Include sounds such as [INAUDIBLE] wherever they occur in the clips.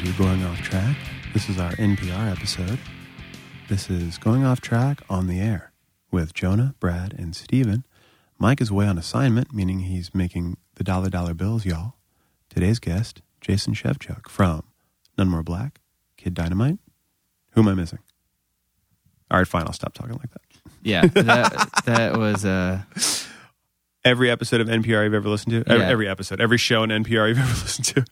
to Going Off Track. This is our NPR episode. This is Going Off Track on the Air with Jonah, Brad, and Steven. Mike is away on assignment, meaning he's making the dollar dollar bills, y'all. Today's guest, Jason Shevchuk from None More Black, Kid Dynamite. Who am I missing? All right, fine. I'll stop talking like that. Yeah, [LAUGHS] that that was uh Every episode of NPR you've ever listened to? Every, Yeah. every episode, every show in NPR you've ever [LAUGHS] listened to?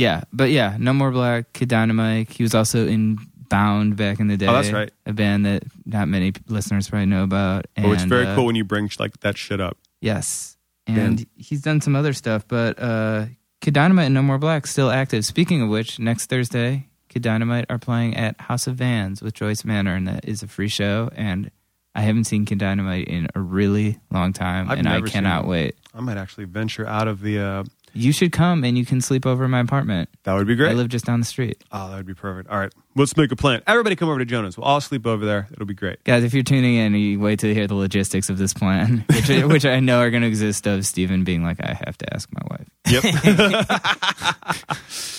Yeah, but yeah, None More Black, Kid Dynamite. He was also in Bound back in the day. Oh, that's right. A band that not many listeners probably know about. oh, it's very uh, cool when you bring like that shit up. Yes, and he's done some other stuff, but uh, Kid Dynamite and None More Black still active. Speaking of which, next Thursday, Kid Dynamite are playing at House of Vans with Joyce Manor, and that is a free show. And I haven't seen Kid Dynamite in a really long time, I've and I cannot wait. I might actually venture out of the. Uh, You should come, and you can sleep over in my apartment. that would be great. I live just down the street. Oh, that would be perfect. All right, let's make a plan. Everybody come over to Jonah's. We'll all sleep over there. It'll be great. Guys, if you're tuning in, you wait to hear the logistics of this plan, [LAUGHS] which, [LAUGHS] which I know are going to exist of Stephen being like, I have to ask my wife. Yep.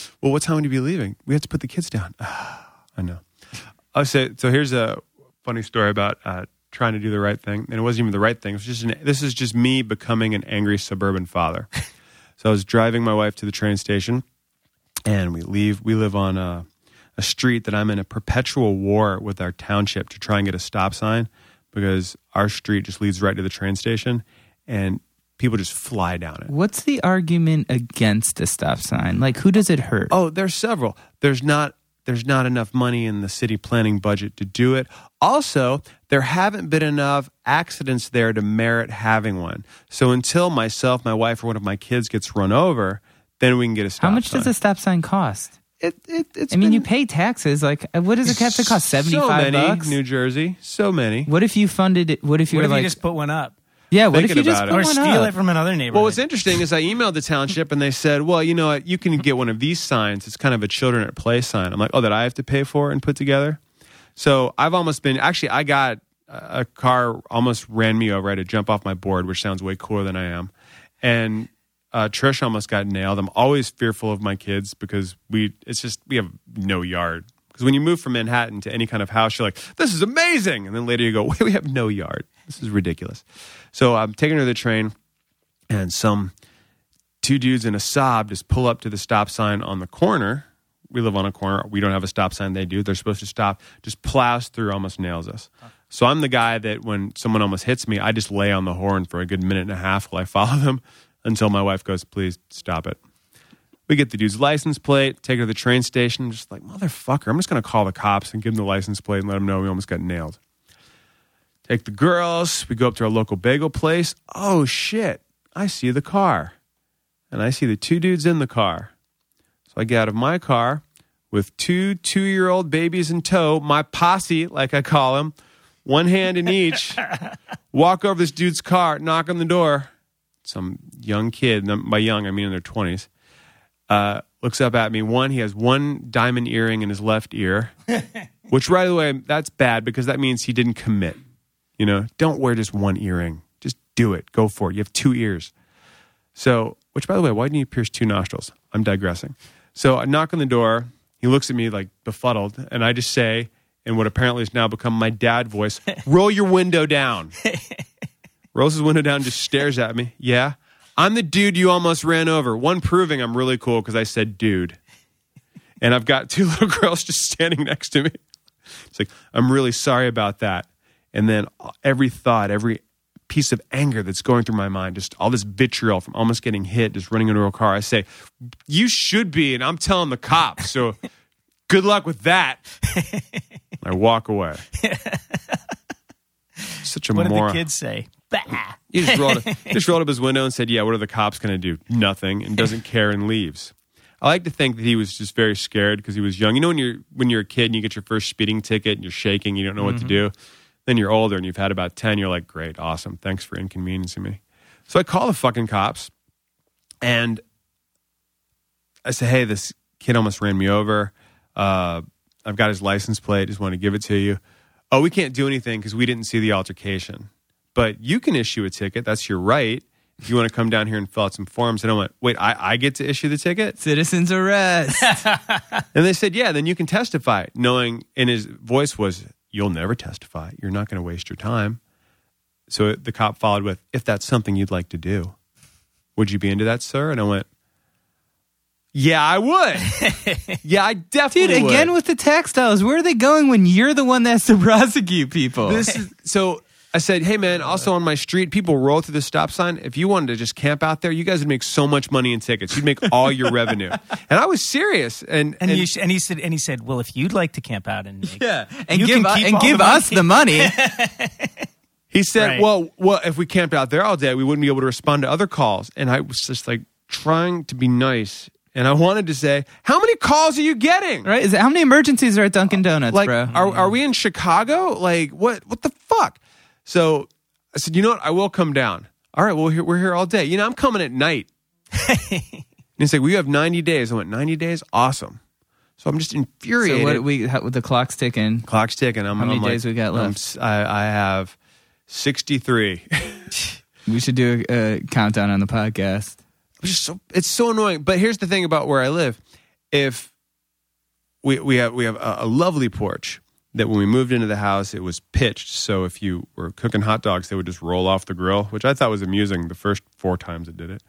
[LAUGHS] well, what time would you be leaving? We have to put the kids down. [SIGHS] I know. I say so. Here's a funny story about uh, trying to do the right thing, and it wasn't even the right thing. It was just an, this is just me becoming an angry suburban father. So I was driving my wife to the train station, and we leave. We live on a, a street that I'm in a perpetual war with our township to try and get a stop sign because our street just leads right to the train station, and people just fly down it. What's the argument against a stop sign? Like, who does it hurt? Oh, there's several. There's not there's not enough money in the city planning budget to do it. Also, there haven't been enough accidents there to merit having one. So until myself, my wife, or one of my kids gets run over, then we can get a stop sign. How much sign. does a stop sign cost? It, it, it's I mean, been you pay taxes. Like, uh, what does it have to cost? Seventy so many, bucks. New Jersey, so many. what if you funded it? What if you What were if like, you just put one up? yeah? What if you just put. Or one steal up? it from another neighborhood? Well, what's interesting is I emailed the township and they said, well, you know what, you can get one of these signs. It's kind of a children at play sign. I'm like, oh, that I have to pay for and put together? So I've almost been, actually, I got a a car almost ran me over. I had to jump off my board, which sounds way cooler than I am. And uh, Trish almost got nailed. I'm always fearful of my kids because we, it's just, we have no yard. Because when you move from Manhattan to any kind of house, you're like, this is amazing. And then later you go, [LAUGHS] wait, we have no yard. This is ridiculous. So I'm taking her to the train and some two dudes in a Saab just pull up to the stop sign on the corner. We live on a corner. We don't have a stop sign. They do. They're supposed to stop. Just plows through, almost nails us. So I'm the guy that when someone almost hits me, I just lay on the horn for a good minute and a half while I follow them [LAUGHS] until my wife goes, please stop it. We get the dude's license plate, take her to the train station. I'm just like, motherfucker, I'm just going to call the cops and give them the license plate and let them know we almost got nailed. Take the girls. We go up to our local bagel place. Oh, shit. I see the car. And I see the two dudes in the car. So I get out of my car with two two year old babies in tow, my posse, like I call them, one hand in each. [LAUGHS] walk over this dude's car, knock on the door. Some young kid, by young, I mean in their 20s, uh, looks up at me. One, he has one diamond earring in his left ear, [LAUGHS] which, right away, that's bad because that means he didn't commit. You know, don't wear just one earring. Just do it. Go for it. You have two ears. So, which by the way, why didn't you pierce two nostrils? I'm digressing. So I knock on the door. He looks at me like befuddled, and I just say, in what apparently has now become my dad voice, [LAUGHS] roll your window down. [LAUGHS] Rolls his window down, just stares at me. Yeah. I'm the dude you almost ran over. One proving I'm really cool because I said dude. And I've got two [LAUGHS] little girls just standing next to me. It's like, I'm really sorry about that. And then every thought, every piece of anger that's going through my mind, just all this vitriol from almost getting hit, just running into a car, I say, You should be. And I'm telling the cops. So [LAUGHS] good luck with that. [LAUGHS] I walk away. [LAUGHS] Such a moron. what did the kids say? Bah. He just rolled, he just rolled up his window and said, "Yeah, what are the cops going to do? Nothing," and doesn't care and leaves. I like to think that he was just very scared because he was young. You know, when you're when you're a kid and you get your first speeding ticket and you're shaking, you don't know what to mm-hmm. do. Then you're older and you've had about ten. You're like, "Great, awesome, thanks for inconveniencing me." So I call the fucking cops, and I say, "Hey, this kid almost ran me over. Uh, I've got his license plate. Just want to give it to you." Oh, we can't do anything because we didn't see the altercation. But you can issue a ticket. That's your right. If you want to come down here and fill out some forms?" And I went, "Wait, I, I get to issue the ticket?" Citizens arrest. [LAUGHS] And they said, "Yeah." Then you can testify, knowing and his voice was, "You'll never testify. You're not going to waste your time." So the cop followed with, "If that's something you'd like to do, would you be into that, sir?" And I went, "Yeah, I would. [LAUGHS] yeah, I definitely Dude, would." again with the textiles. Where are they going when you're the one that has to [LAUGHS] prosecute people? this is, so I said, "Hey man, also on my street, people roll through the stop sign. If you wanted to just camp out there, you guys would make so much money in tickets. You'd make [LAUGHS] all your revenue." And I was serious, and And, you sh- and he said and he said, well, if you'd like to camp out and make, [LAUGHS] yeah, and You give can keep and give the us the money. [LAUGHS] he said, Right. "Well, well, if we camped out there all day, we wouldn't be able to respond to other calls." And I was just like trying to be nice, and I wanted to say, "How many calls are you getting?" right? Is it, how many emergencies are at Dunkin' uh, Donuts, like, bro? are are we in Chicago? Like, what what the fuck? So I said, you know what? I will come down. All right, well, we're here, we're here all day. You know, I'm coming at night. [LAUGHS] and he's like, we have 90 days. I went, 90 days? Awesome. So I'm just infuriated. so what we how, the clock's ticking. Clock's ticking. I'm, How many I'm like- days we got left? I, I have 63. [LAUGHS] We should do a, a countdown on the podcast. It's just so it's so annoying. But here's the thing about where I live: if we we have we have a, a lovely porch that when we moved into the house, it was pitched. So if you were cooking hot dogs, they would just roll off the grill, which I thought was amusing. The first four times it did it.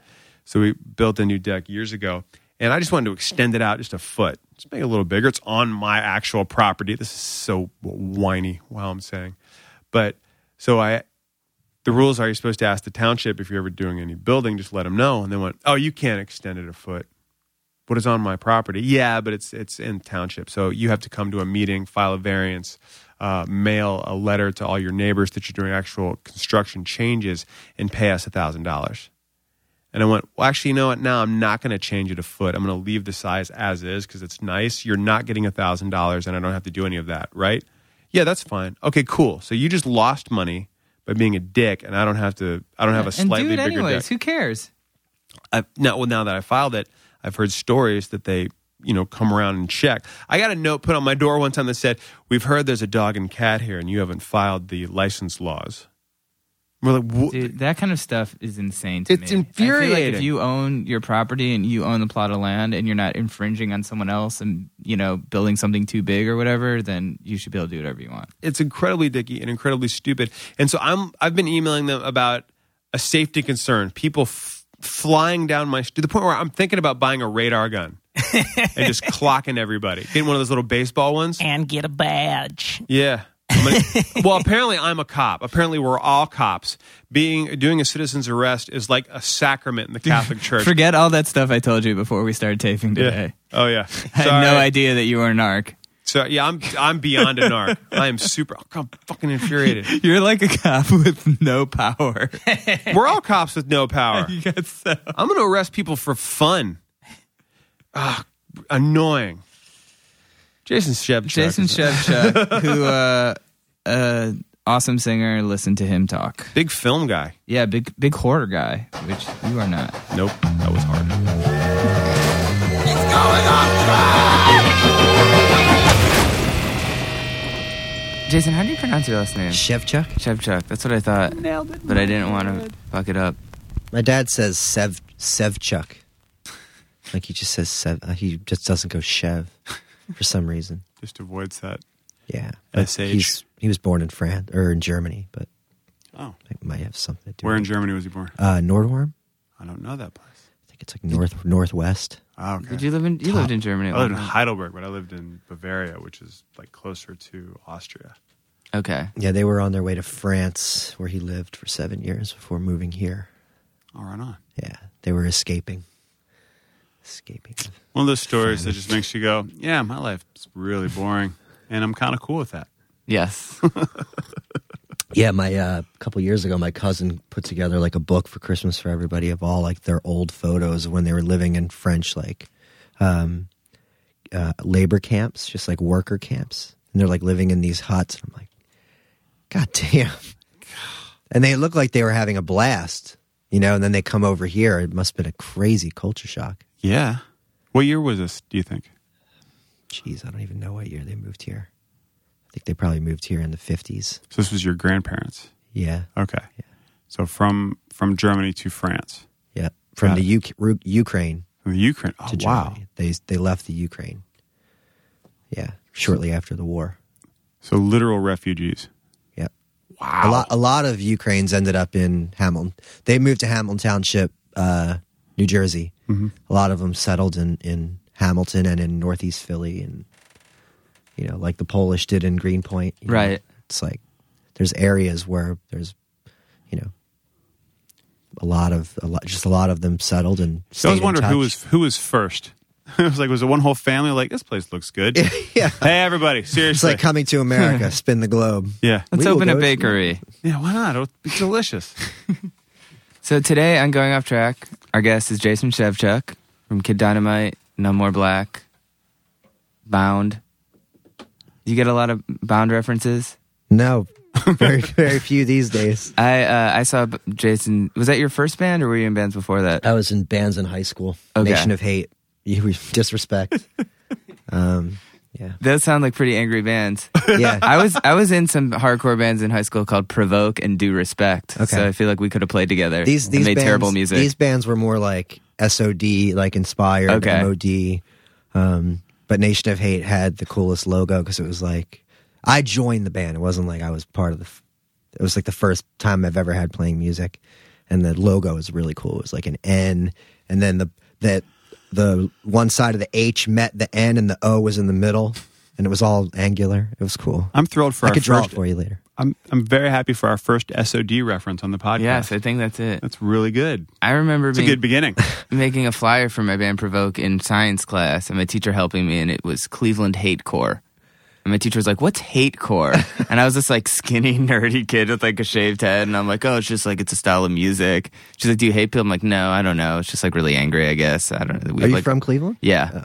So we built a new deck years ago, and I just wanted to extend it out just a foot, just make it a little bigger. It's on my actual property. This is so whiny. Wow, I'm saying, but so I the rules are you're supposed to ask the township if you're ever doing any building, just let them know. And they went, oh, you can't extend it a foot. What is on my property? Yeah, but it's it's in township, so you have to come to a meeting, file a variance, uh, mail a letter to all your neighbors that you're doing actual construction changes, and pay us a thousand dollars. And I went, well, actually, you know what? Now I'm not going to change it a foot. I'm going to leave the size as is because it's nice. You're not getting a thousand dollars, and I don't have to do any of that, right? Yeah, that's fine. Okay, cool. So you just lost money by being a dick, and I don't have to. I don't have a slightly and do it bigger anyways. Who cares? I, now, well, now that I filed it, I've heard stories that they, you know, come around and check. I got a note put on my door one time that said, "We've heard there's a dog and cat here, and you haven't filed the license laws." We're like, "Wha- Dude, that kind of stuff is insane to It's me. I feel like infuriating. if you own your property and you own the plot of land and you're not infringing on someone else and you know building something too big or whatever, then you should be able to do whatever you want. it's incredibly dicky and incredibly stupid. And so I'm I've been emailing them about a safety concern. People f- flying down my to the point where I'm thinking about buying a radar gun and just [LAUGHS] clocking everybody. Getting one of those little baseball ones. and get a badge. Yeah. Gonna- [LAUGHS] well, apparently I'm a cop. Apparently we're all cops. Being doing a citizen's arrest is like a sacrament in the [LAUGHS] Catholic Church. Forget all that stuff I told you before we started taping yeah. today. Oh yeah. I had no idea that you were a narc. So yeah, I'm I'm beyond a narc. I am super. I'm fucking infuriated. [LAUGHS] You're like a cop with no power. [LAUGHS] We're all cops with no power. [LAUGHS] you got so I'm going to arrest people for fun. Ah, annoying. Jason Shevchuk. Jason is Shevchuk, who uh, uh, awesome singer. Listen to him talk. big film guy. Yeah, big big horror guy, which you are not. Nope, that was hard. Jason, how do you pronounce your last name? Shevchuk? Shevchuk. That's what I thought. Nailed it. But I didn't want to fuck it up. My dad says Sev Sevchuk. Like he just says Sev. uh, He just doesn't go Chev for some reason. [LAUGHS] Just avoids that. Yeah, But SH. He's, he was born in France or in Germany, but Oh, it might have something to do. where in Germany was he born? Uh, Nordhorn. I don't know that place. I think it's like north northwest. Oh, okay. Did you live in? You lived in Germany. I lived in. Heidelberg, but I lived in Bavaria, which is like closer to Austria. Okay. Yeah, they were on their way to France, where he lived for seven years before moving here. All right on. Yeah, they were escaping. Escaping. One of those stories that just makes you go, "Yeah, my life's really boring," and I'm kind of cool with that. Yes. [LAUGHS] Yeah, my uh, a couple years ago, my cousin put together like a book for Christmas for everybody of all like their old photos when they were living in French like um, uh, labor camps, just like worker camps, and they're like living in these huts. And I'm like, God damn! And they look like they were having a blast, you know. And then they come over here. It must have been a crazy culture shock. Yeah. What year was this? Do you think? Jeez, I don't even know what year they moved here. Think they probably moved here in the 50s. So this was your grandparents. Yeah. Okay. So from from Germany to France, Yeah, from Got the UK, Ukraine From the Ukraine. Oh to wow! Germany. They they left the Ukraine. Yeah, shortly after the war. So literal refugees. Yeah. Wow. A lot a lot of Ukrainians ended up in Hamilton. They moved to Hamilton Township, uh, New Jersey. Mm-hmm. A lot of them settled in in Hamilton and in Northeast Philly, and you know, like the Polish did in Greenpoint. you know. Right. It's like there's areas where there's, you know, a lot of a lot, just a lot of them settled and. So I always stayed in wonder who was who was first. [LAUGHS] it was like was it one whole family? Like this place looks good. [LAUGHS] yeah. hey everybody, seriously. [LAUGHS] It's like coming to America, spin the globe. yeah, Let's We open a go- bakery. yeah. Why not? It'll be delicious. So today I'm Going Off Track, our guest is Jason Shevchuk from Kid Dynamite, None More Black, Bound. You get a lot of Bound references. No, [LAUGHS] very very few these days. [LAUGHS] I uh, I saw Jason. Was that your first band, or were you in bands before that? I was in bands in high school. Okay. Nation of Hate. You [LAUGHS] disrespect. um, yeah, Those sound like pretty angry bands. yeah. I was I was in some hardcore bands in high school called Provoke and Disrespect. Okay. So I feel like we could have played together. these these made bands, terrible music. These bands were more like SOD, like inspired Okay. MOD. Um, but Nation of Hate had the coolest logo because it was like I joined the band. It wasn't like I was part of the. It was like the first time I've ever had playing music, and the logo was really cool. It was like an N, and then the that the one side of the H met the N, and the O was in the middle, and it was all angular. It was cool. I'm thrilled for I our could draw first. it for you later. I'm I'm very happy for our first SOD reference on the podcast. yes, I think that's it. that's really good. I remember It's a good beginning. [LAUGHS] making a flyer for my band Provoke in science class, and my teacher helping me, and it was Cleveland Hate Core. And my teacher was like, "What's hate core?" [LAUGHS] and I was this like skinny, nerdy kid with like a shaved head, and I'm like, "Oh, it's just like it's a style of music." She's like, "Do you hate people?" I'm like, "No, I don't know. It's just like really angry, I guess. I don't know." We Are you like, from Cleveland? Yeah, oh.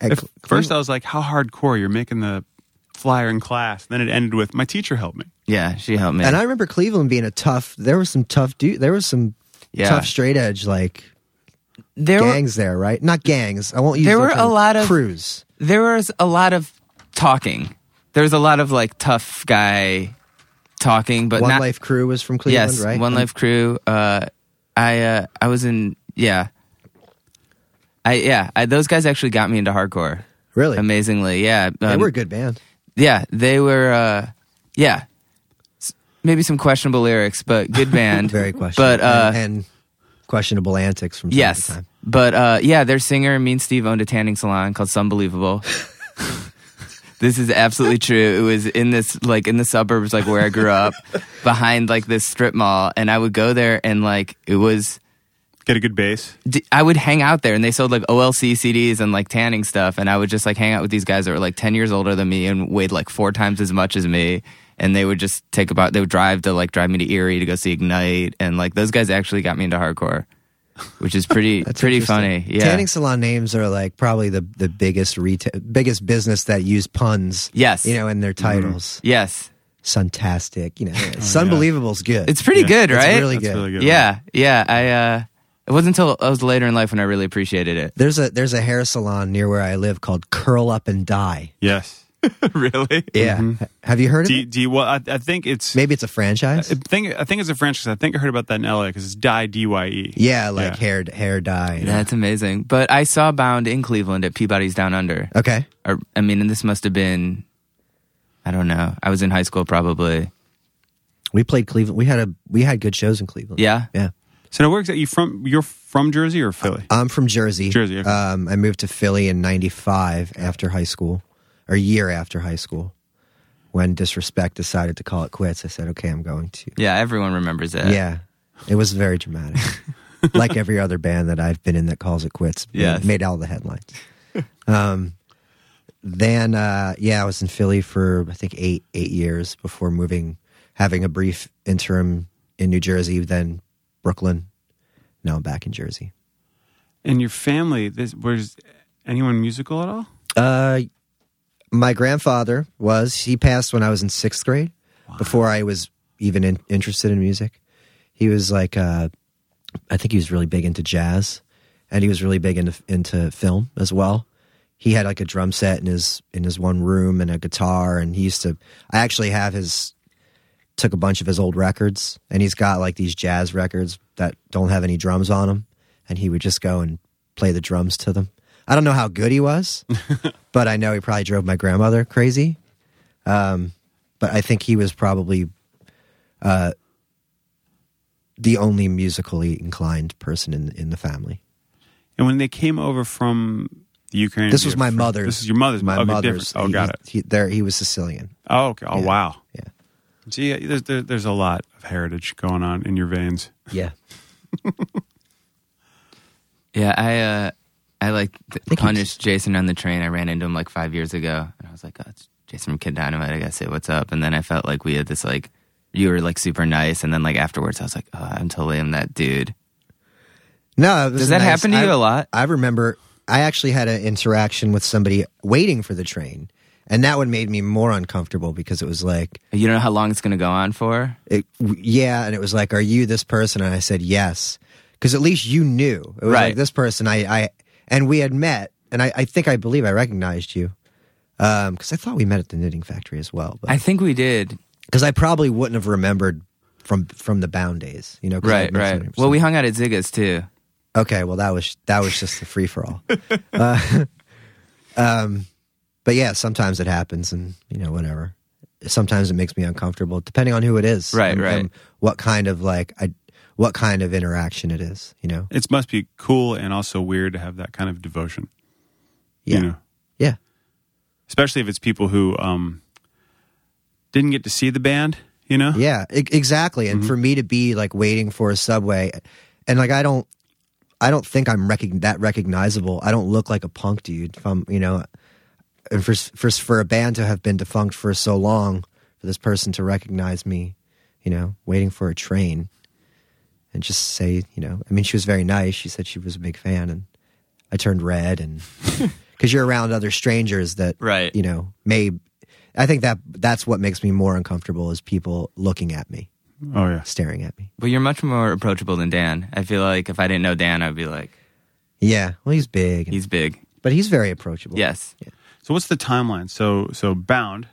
At At Cle- first, I was like, "How hardcore?" You're making the flyer in class. Then it ended with, "My teacher helped me." Yeah, she helped me. And I remember Cleveland being a tough. There was some tough dude. There was some Yeah. tough straight edge like there were, gangs there, right? Not gangs. I won't use. There the were term. a lot of- crews. there was a lot of talking. There was a lot of like tough guy talking, but One not Life Crew was from Cleveland, yes, right? One Life Crew. Uh, I uh, I was in yeah. I yeah. I, those guys actually got me into hardcore. Really, Amazingly, yeah. they Um, were a good band. Yeah, they were. Uh, yeah, S- maybe some questionable lyrics, but good [LAUGHS] band. Very questionable, But uh, and, and questionable antics from time yes, to time. but uh, yeah, their singer, Mean Steve, owned a tanning salon called Sunbelievable. [LAUGHS] this is absolutely true. It was in this like in the suburbs, like where I grew up, [LAUGHS] behind like this strip mall, and I would go there and like it was. Get a good base. d- I would hang out there and they sold like OLC CDs and like tanning stuff. And I would just like hang out with these guys that were like 10 years older than me and weighed like four times as much as me. And they would just take about, they would drive to like drive me to Erie to go see Ignite. And like those guys actually got me into hardcore, which is pretty, [LAUGHS] pretty funny. Yeah. Tanning salon names are like probably the the biggest retail, biggest business that use puns. Yes. you know, in their titles. yes. Suntastic, you know, Sunbelievable's good. It's pretty Yeah. good, It's right? really good. really good. yeah. Yeah. I, uh, it wasn't until I was later in life when I really appreciated it. There's a there's a hair salon near where I live called Curl Up and Die. Yes. [LAUGHS] really? Yeah, Mm-hmm. Have you heard of Do, you- it? do you, well, I, I think it's. Maybe it's a franchise. I think I think it's a franchise. I think I heard about that in LA because it's Die D Y E. yeah, like Yeah. hair hair dye. That's amazing. But I saw Bound in Cleveland at Peabody's Down Under. Okay, or I mean, and this must have been, I don't know. I was in high school probably. we played Cleveland. We had a we had good shows in Cleveland. Yeah. yeah. So now, where exactly you from? You're from Jersey or Philly? I'm from Jersey. Jersey, okay. Um, I moved to Philly in '95 after high school, or a year after high school. When Disrespect decided to call it quits, I said, "Okay, I'm going to." Yeah, everyone remembers that. Yeah, it was very dramatic. [LAUGHS] like every other band that I've been in that calls it quits. made- Yes. made all the headlines. um, then, uh, yeah, I was in Philly for I think eight eight years before moving, having a brief interim in New Jersey, then Brooklyn. Now I'm back in Jersey. And your family, this, was anyone musical at all? Uh, my grandfather was. He passed when I was in sixth grade. Before I was even in, interested in music, he was like, uh, I think he was really big into jazz, and he was really big into into film as well. He had like a drum set in his in his one room and a guitar, and he used to. I actually have his took a bunch of his old records, and he's got like these jazz records that don't have any drums on them, and he would just go and play the drums to them. I don't know how good he was, [LAUGHS] but I know he probably drove my grandmother crazy. Um, but I think he was probably uh, the only musically inclined person in in the family. And when they came over from the Ukraine, This was my fr- mother's. This is your mother's. My okay, mother's. different. Oh, he- got it. He, there, he was Sicilian. Oh, okay. Oh, Yeah. wow. Yeah. Gee, there's there, there's a lot of heritage going on in your veins. Yeah. [LAUGHS] Yeah, I uh, I like th- punished Jason on the train. I ran into him like five years ago, and I was like, "Oh, it's Jason from Kid Dynamite." I gotta say what's up. And then I felt like we had this like you were like super nice, and then like afterwards, I was like, "Oh, I'm totally am that dude." No, Does that nice. happen to you a lot? I remember I actually had an interaction with somebody waiting for the train, and that one made me more uncomfortable because it was like, You don't know how long it's gonna go on for. it, yeah, and it was like, "Are you this person?" And I said, "Yes," because at least you knew it was Right. like this person. I, I and we had met, and I, I think I believe I recognized you because I thought we met at the knitting factory as well, I think we did. because I probably wouldn't have remembered from from the bound days, you know. Right, right. Well, we hung out at Zigga's too. Okay, well that was that was just a free for all. [LAUGHS] uh, [LAUGHS] um, but yeah, sometimes it happens, and you know whatever. Sometimes it makes me uncomfortable, depending on who it is, Right, and- right. and what kind of like I, what kind of interaction it is, you know? It must be cool and also weird to have that kind of devotion. Yeah, You know, yeah, especially if it's people who um, didn't get to see the band. You know, yeah, e- exactly. And for me to be like waiting for a subway, and like I don't, I don't think I'm recog- that recognizable. I don't look like a punk dude. If I'm, you know, and for for for a band to have been defunct for so long, for this person to recognize me, you know, waiting for a train, and just say, you know, I mean, she was very nice. She said she was a big fan, and I turned red, and [LAUGHS] because you're around other strangers that, Right. you know, may. I think that that's what makes me more uncomfortable is people looking at me, Oh yeah. staring at me. But you're much more approachable than Dan. I feel like if I didn't know Dan, I'd be like, Yeah, well, he's big, and- he's big. but he's very approachable. Yes. So what's the timeline? So so bound,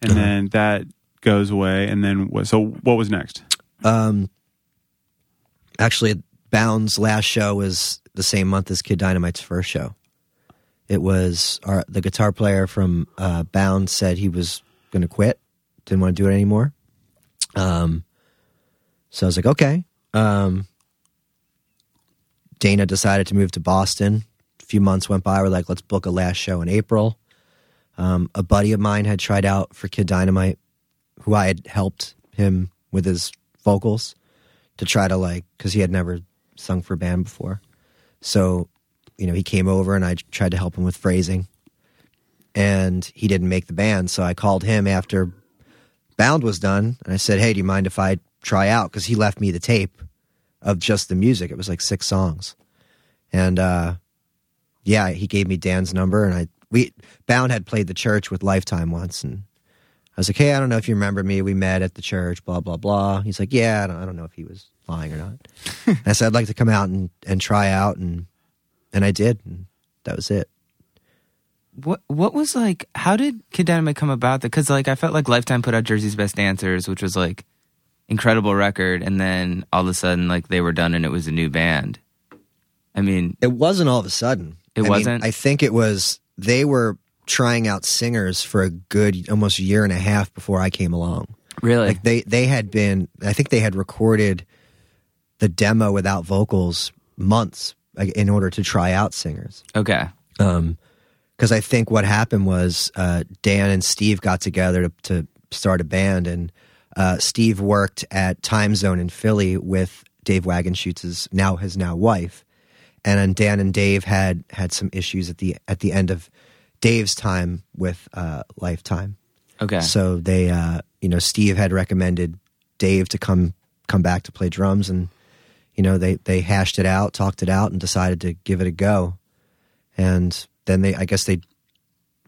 and Uh-huh. then that goes away, and then what? So what was next? Um, actually, Bound's last show was the same month as Kid Dynamite's first show. It was our the guitar player from uh, Bound said he was going to quit, didn't want to do it anymore. Um, so I was like, okay. Um, Dana decided to move to Boston. A few months went by. We're like, let's book a last show in April. Um, a buddy of mine had tried out for Kid Dynamite, who I had helped him with his vocals to try to like because he had never sung for a band before. So, you know, he came over and I tried to help him with phrasing, and he didn't make the band. So I called him after Bound was done, and I said, "Hey, do you mind if I try out?" Because he left me the tape of just the music. It was like six songs, and uh, yeah, he gave me Dan's number, and I we Bound had played the church with Lifetime once, and I was like, "Hey, I don't know if you remember me. We met at the church, blah blah blah." He's like, "Yeah, I don't, I don't know if he was lying or not." [LAUGHS] I said, "I'd like to come out and, and try out," and and I did, and that was it. What what was like? How did Kid Dynamite come about? Because like I felt like Lifetime put out Jersey's Best Dancers, which was like incredible record, and then all of a sudden like they were done and it was a new band. I mean, It wasn't all of a sudden. It I wasn't? I think it was they were trying out singers for a good almost year and a half before I came along. really, Like they they had been, I think they had recorded the demo without vocals months like, in order to try out singers. okay, Um, because I think what happened was uh, Dan and Steve got together to, to start a band, and uh, Steve worked at Time Zone in Philly with Dave Wagenschutz's now his now wife, and Dan and Dave had had some issues at the at the end of Dave's time with uh, Lifetime. okay, So they, uh, you know, Steve had recommended Dave to come come back to play drums, and you know they they hashed it out, talked it out, and decided to give it a go. And then they, I guess they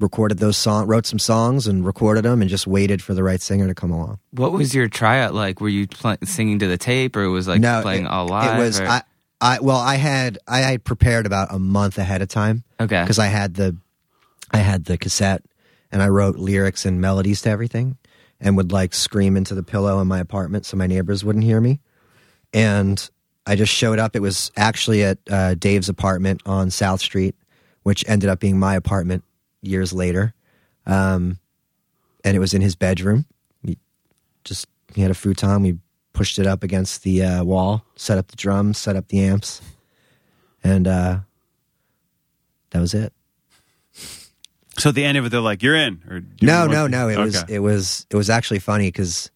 recorded those song, wrote some songs, and recorded them, and just waited for the right singer to come along. what was your tryout like? Were you pl- singing to the tape, or it was like no, playing it, all live? It was or- I, I well, I had I had prepared about a month ahead of time okay, because I had the I had the cassette and I wrote lyrics and melodies to everything. and would like scream into the pillow in my apartment so my neighbors wouldn't hear me. And I just showed up. It was actually at uh, Dave's apartment on South Street, which ended up being my apartment years later. Um, and it was in his bedroom. We just he had a futon. We pushed it up against the uh, wall, set up the drums, set up the amps, and uh, that was it. So at the end of it, they're like, "You're in." Or do you No, no, no. It was it was it was actually funny because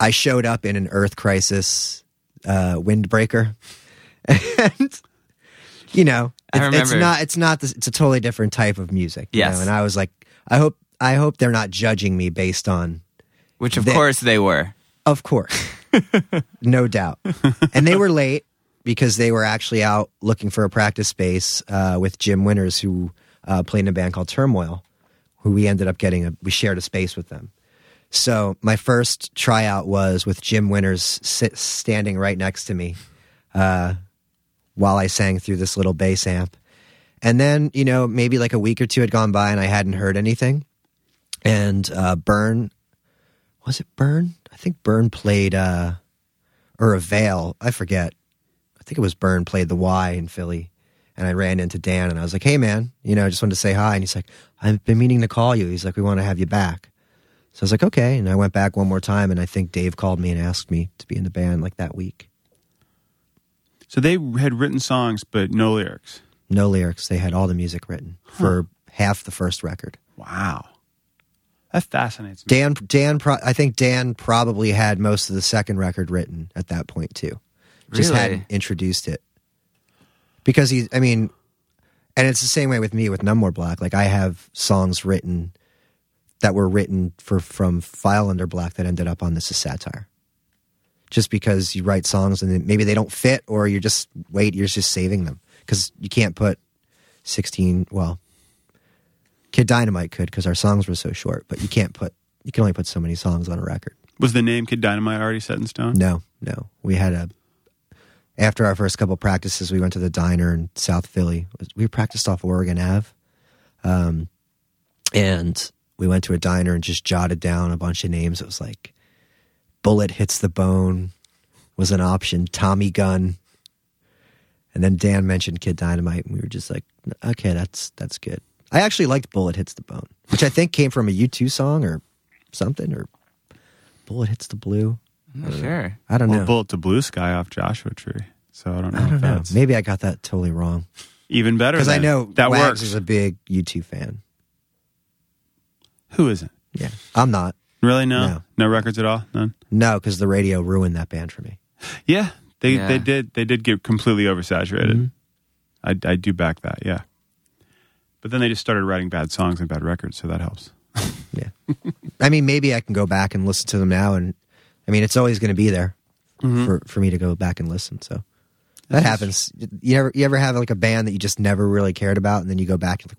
I showed up in an Earth Crisis uh, windbreaker, [LAUGHS] and you know, I it's, it's not it's not this, it's a totally different type of music. you Yes. know? and I was like, I hope I hope they're not judging me based on, Which of They- course they were. of course, [LAUGHS] no doubt, and they were late because they were actually out looking for a practice space uh, with Jim Winters, who uh, played in a band called Turmoil, who we ended up getting a we shared a space with them. So my first tryout was with Jim Winters sit, standing right next to me uh, while I sang through this little bass amp. And then, you know, maybe like a week or two had gone by and I hadn't heard anything. And uh, Burn, was it Burn? I think Burn played, uh, or Avail, I forget. I think it was Burn played the Y in Philly. And I ran into Dan and I was like, hey, man, you know, I just wanted to say hi. And he's like, I've been meaning to call you. He's like, we want to have you back. So I was like, okay. And I went back one more time, and I think Dave called me and asked me to be in the band like that week. So they had written songs, but no lyrics. No lyrics. They had all the music written for half the first record. Wow, that fascinates me. Dan, Dan, pro- I think Dan probably had most of the second record written at that point too. Just Really? hadn't introduced it because he. I mean, and it's the same way with me with None More Black. Like I have songs written that were written for from File Under Black that ended up on This Is Satire. Just because you write songs and then maybe they don't fit, or you're just wait, you're just saving them because you can't put sixteen. Well, Kid Dynamite could because our songs were so short, but you can't put. You can only put so many songs on a record. Was the name Kid Dynamite already set in stone? No, no. We had a after our first couple practices, we went to the diner in South Philly. We practiced off Oregon Ave, um, and we went to a diner and just jotted down a bunch of names. It was like "Bullet Hits the Bone" was an option. Tommy Gun, and then Dan mentioned Kid Dynamite, and we were just like, "Okay, that's that's good." I actually liked "Bullet Hits the Bone," which I think came from a U2 song or something, or "Bullet Hits the Blue." I'm not sure. I don't Or know. Bullet the Blue Sky off Joshua Tree. So I don't know. I don't know. that's Maybe I got that totally wrong even better. because I know that Wags works. is a big U2 fan. Who isn't? Yeah, I'm not. Really? No? No. no, records at all. None. No, because the radio ruined that band for me. Yeah, they Yeah. they did they did get completely oversaturated. Mm-hmm. I I do back that. Yeah, but then they just started writing bad songs and bad records, so that helps. Yeah, I mean, maybe I can go back and listen to them now, and I mean, it's always going to be there Mm-hmm. for for me to go back and listen. So that happens. You ever you ever have like a band that you just never really cared about, and then you go back and like,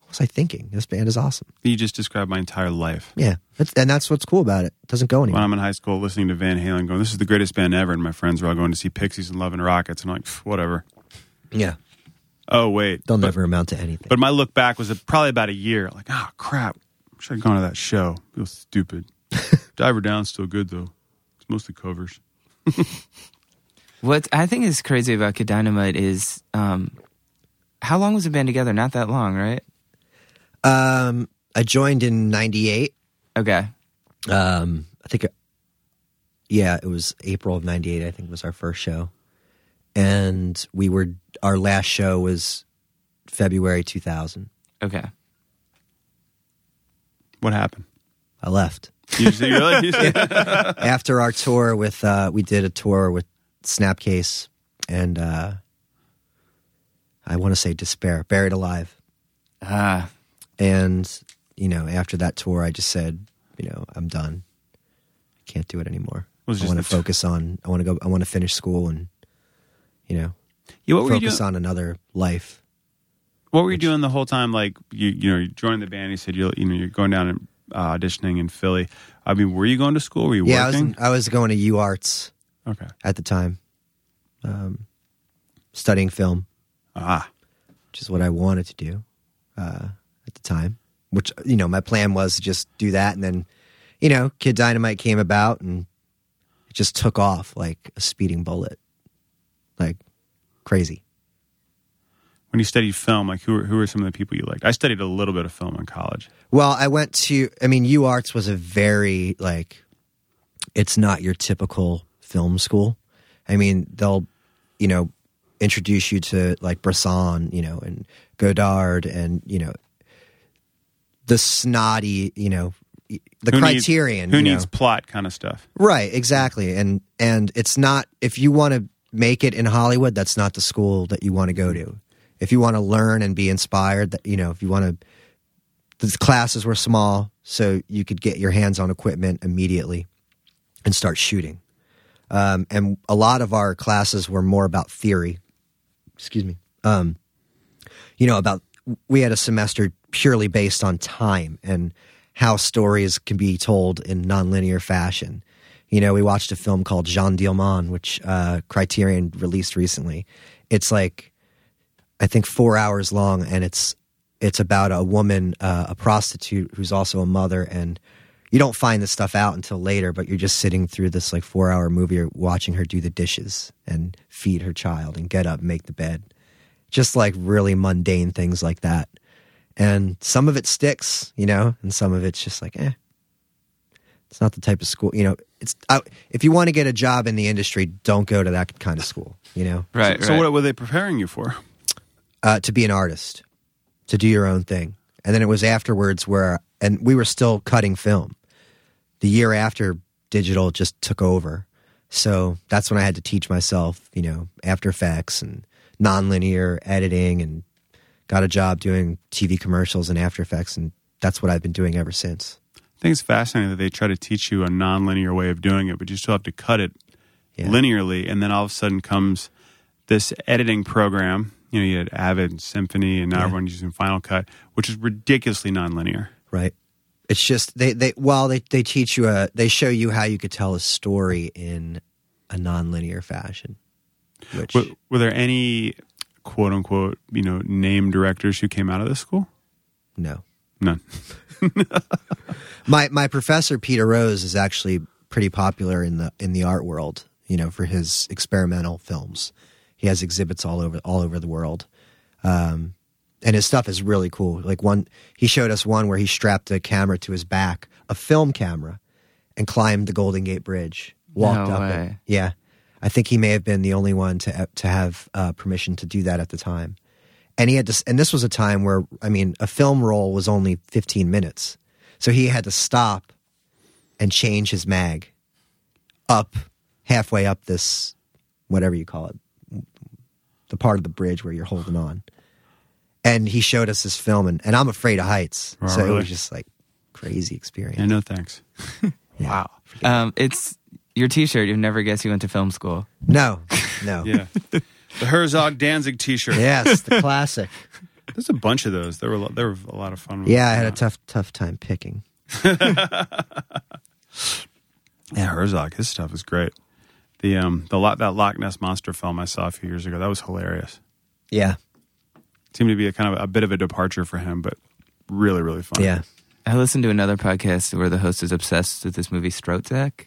what was I thinking? This band is awesome. You just described my entire life. Yeah, that's, and that's what's cool about it. It doesn't go anywhere. When. I'm in high school, listening to Van Halen, going, "This is the greatest band ever," and my friends were all going to see Pixies and Love and Rockets, and I'm like, whatever. Yeah, Oh wait, they'll but, never amount to anything. But my look back was probably about a year. Like, oh crap, I should have gone to that show. Feels stupid. [LAUGHS] Diver Down's still good though. It's mostly covers. [LAUGHS] What I think is crazy about Kid Dynamite is um, how long was the band together? Not that long, right? um, I joined in '98. Okay. um i think yeah it was april of 98 i think was our first show and we were our last show was february 2000 Okay. What happened? i left You you really? You [LAUGHS] after our tour with uh we did a tour with snapcase and uh i want to say despair buried alive Ah, and you know after that tour i just said you know i'm done i can't do it anymore i want to focus on i want to go i want to finish school and you know Yeah, what were you focus doing? on another life. What were you doing the whole time? Like you, you know, you joined the band. You said you know, you're going down and uh, auditioning in Philly. I mean, were you going to school? Were you Yeah, I was, working? I was going to U Arts okay. at the time, um, studying film, Ah, which is what I wanted to do uh, at the time. Which you know, my plan was to just do that, and then you know, Kid Dynamite came about and it just took off like a speeding bullet, like crazy. When you studied film, like who were, who were some of the people you liked? I studied a little bit of film in college. Well, I went to, I mean, U Arts was a very, like, it's not your typical film school. I mean, they'll, you know, introduce you to like Bresson, you know, and Godard and, you know, the snotty, you know, the Who needs- criterion. who you know. needs plot kind of stuff? Right, exactly. And and it's not if you want to make it in Hollywood, that's not the school that you want to go to. If you want to learn and be inspired, that you know, if you want to the classes were small so you could get your hands on equipment immediately and start shooting. Um, and a lot of our classes were more about theory. Excuse me. Um, you know, about we had a semester purely based on time and how stories can be told in nonlinear fashion. You know, we watched a film called Jeanne Dielman, which uh, Criterion released recently. It's like I think four hours long, and it's it's about a woman, uh, a prostitute who's also a mother, and you don't find this stuff out until later. But you're just sitting through this like four hour movie, or watching her do the dishes and feed her child and get up, and make the bed, just like really mundane things like that. And some of it sticks, you know, and some of it's just like, eh, it's not the type of school, you know. It's I, if you want to get a job in the industry, don't go to that kind of school, you know. Right. So right. what were they preparing you for? Uh, to be an artist, to do your own thing. And then it was afterwards where, and we were still cutting film. The year after digital just took over. So that's when I had to teach myself, you know, After Effects and nonlinear editing and got a job doing TV commercials and After Effects. And that's what I've been doing ever since. I think it's fascinating that they try to teach you a nonlinear way of doing it, but you still have to cut it Yeah. linearly. And then all of a sudden comes this editing program. You know, you had Avid and Symphony, and now Yeah. everyone's using Final Cut, which is ridiculously nonlinear. right? It's just they they well they they teach you a they show you how you could tell a story in a nonlinear fashion. Which Were, were there any quote unquote, you know, name directors who came out of this school? no. None. [LAUGHS] My my professor Peter Rose is actually pretty popular in the in the art world, you know, for his experimental films. He has exhibits all over all over the world. Um and his stuff is really cool. Like one he showed us one where he strapped a camera to his back, a film camera, and climbed the Golden Gate Bridge. Walked No up it. way. Yeah. I think he may have been the only one to to have uh, permission to do that at the time. And he had to, and this was a time where I mean, a film roll was only 15 minutes, so he had to stop and change his mag up halfway up this whatever you call it, the part of the bridge where you're holding on. And he showed us this film, and, and I'm afraid of heights, Oh, so it was just like crazy experience. Yeah, no thanks. [LAUGHS] Yeah. Wow. Um, it's your T-shirt. You'd never guess you went to film school. No, no, [LAUGHS] Yeah. the Herzog Danzig t shirt. yes, the [LAUGHS] classic. There's a bunch of those. There were, a lot- there were a lot of fun. Yeah, I had a tough, tough time picking. Yeah, Herzog, his stuff is great. The um the lot that Loch Ness monster film I saw a few years ago that was hilarious. Yeah, Seemed to be a kind of a bit of a departure for him, but really really fun. yeah. I listened to another podcast where the host is obsessed with this movie Stroszek.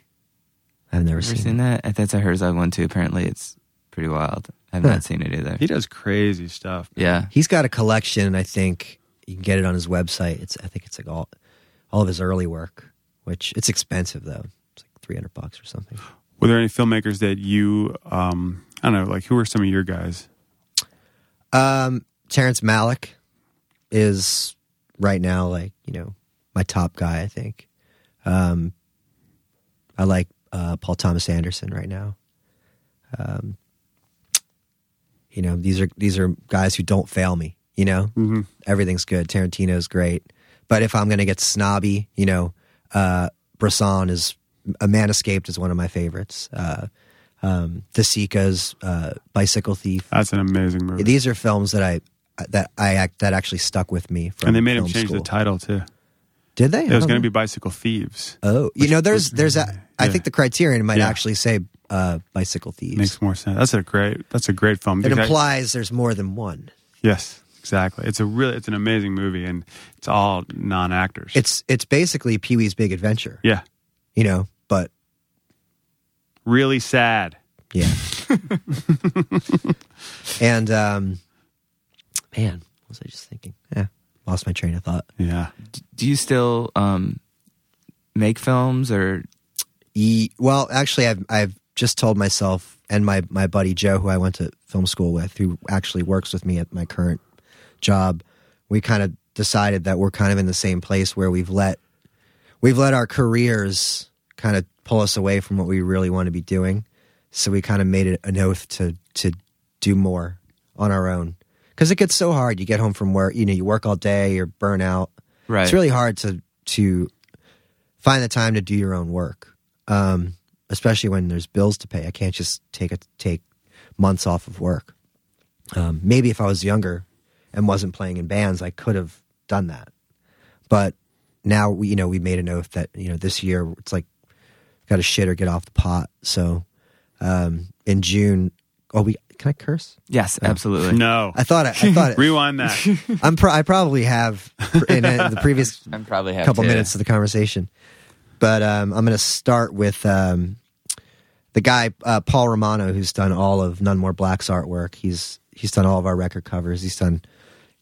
I've never Ever seen, seen it. that? That's a Herzog one too. Apparently, it's pretty wild. I've Huh. not seen it either. he does crazy stuff. Yeah, He's got a collection. I think you can get it on his website. It's I think it's like all all of his early work, which it's expensive though. It's like three hundred bucks or something. Were there any filmmakers that you um I don't know like who are some of your guys? Um, Terrence Malick is right now like you know my top guy. I think. Um, I like uh, Paul Thomas Anderson right now. Um, you know these are these are guys who don't fail me. You know Mm-hmm. everything's good. Tarantino's great, but if I'm going to get snobby, you know, uh, Bresson is A Man Escaped is one of my favorites. Uh, um, De Sica's uh, Bicycle Thief. That's an amazing movie. These are films that I that I act that actually stuck with me. From and they made him change school. the title too. Did they? It was going to be Bicycle Thieves. Oh, you know, there's there's a. I Yeah. think the Criterion might Yeah. actually say uh, Bicycle Thieves. Makes more sense. That's a great. That's a great film. it because I- implies there's more than one. yes, exactly. It's a really, it's an amazing movie, and it's all non actors. It's it's basically Pee Wee's Big Adventure, yeah, you know. But really sad. yeah, [LAUGHS] and um, man, what was I just thinking? Yeah, lost my train of thought. Yeah, Do you still um, make films or E- well, actually, I've I've just told myself and my my buddy Joe, who I went to film school with, who actually works with me at my current job, we kind of decided that we're kind of in the same place where we've let we've let our careers kind of pull us away from what we really want to be doing. So we kind of made it an oath to to do more on our own because it gets so hard. You get home from work, you know, you work all day, you're burnt out. right? It's really hard to to find the time to do your own work, um, especially when there's bills to pay. I can't just take a, take months off of work. Um, maybe if I was younger and wasn't playing in bands, I could have done that. But now we, you know, we made an oath that you know this year it's like got to shit or get off the pot. So um, in June, oh, we can I curse? yes, absolutely. no. I thought I, I thought [LAUGHS] it, Rewind that. [LAUGHS] I'm pro- I probably have in uh, the [LAUGHS] previous I'm probably have couple to. minutes of the conversation. But um, I'm going to start with um, the guy uh, Paul Romano, who's done all of None More Black's artwork. He's he's done all of our record covers. He's done.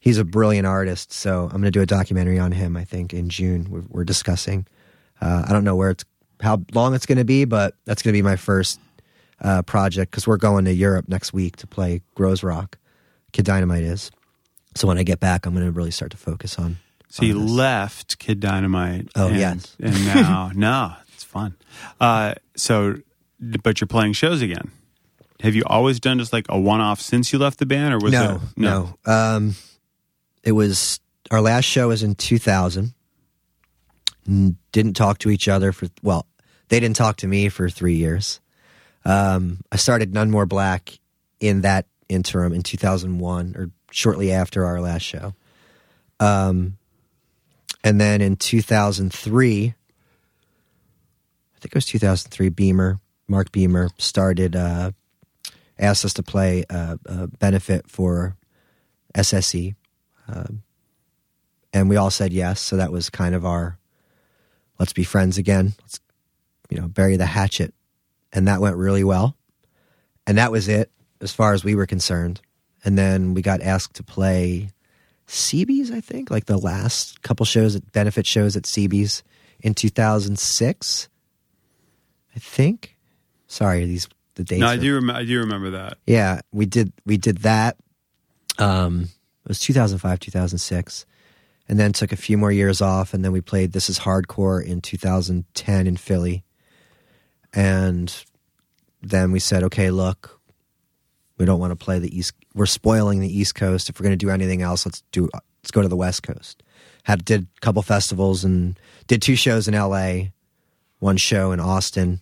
He's a brilliant artist. So I'm going to do a documentary on him. I think in June we're, we're discussing. Uh, I don't know where it's how long it's going to be, but that's going to be my first uh, project because we're going to Europe next week to play Groezrock. Kid Dynamite is. So when I get back, I'm going to really start to focus on. So you this. left Kid Dynamite. Oh, and, yes. [LAUGHS] and now no, it's fun. Uh, so, but you're playing shows again. Have you always done just like a one-off since you left the band, or was no, there no. Um, it was our last show was in 2000. N- Didn't talk to each other for well, they didn't talk to me for three years. Um, I started None More Black in that interim in 2001 or shortly after our last show. Um, and then in 2003, I think it was 2003. Beamer, Mark Beamer started. Uh, asked us to play a, a benefit for SSE, um, and we all said yes. So that was kind of our let's be friends again. Let's you know bury the hatchet, and that went really well. And that was it as far as we were concerned. And then we got asked to play CB's, I think, like the last couple shows at benefit shows at CB's in 2006. I think. Sorry, these the dates. No, I are- do. Rem- I do remember that. yeah, we did we did that. Um, it was 2005, 2006, and then took a few more years off, and then we played This Is Hardcore in 2010 in Philly, and then we said, okay, look, we don't want to play the East. We're spoiling the East Coast. If we're going to do anything else, let's do let's go to the West Coast. Had did a couple festivals and did two shows in L.A., one show in Austin,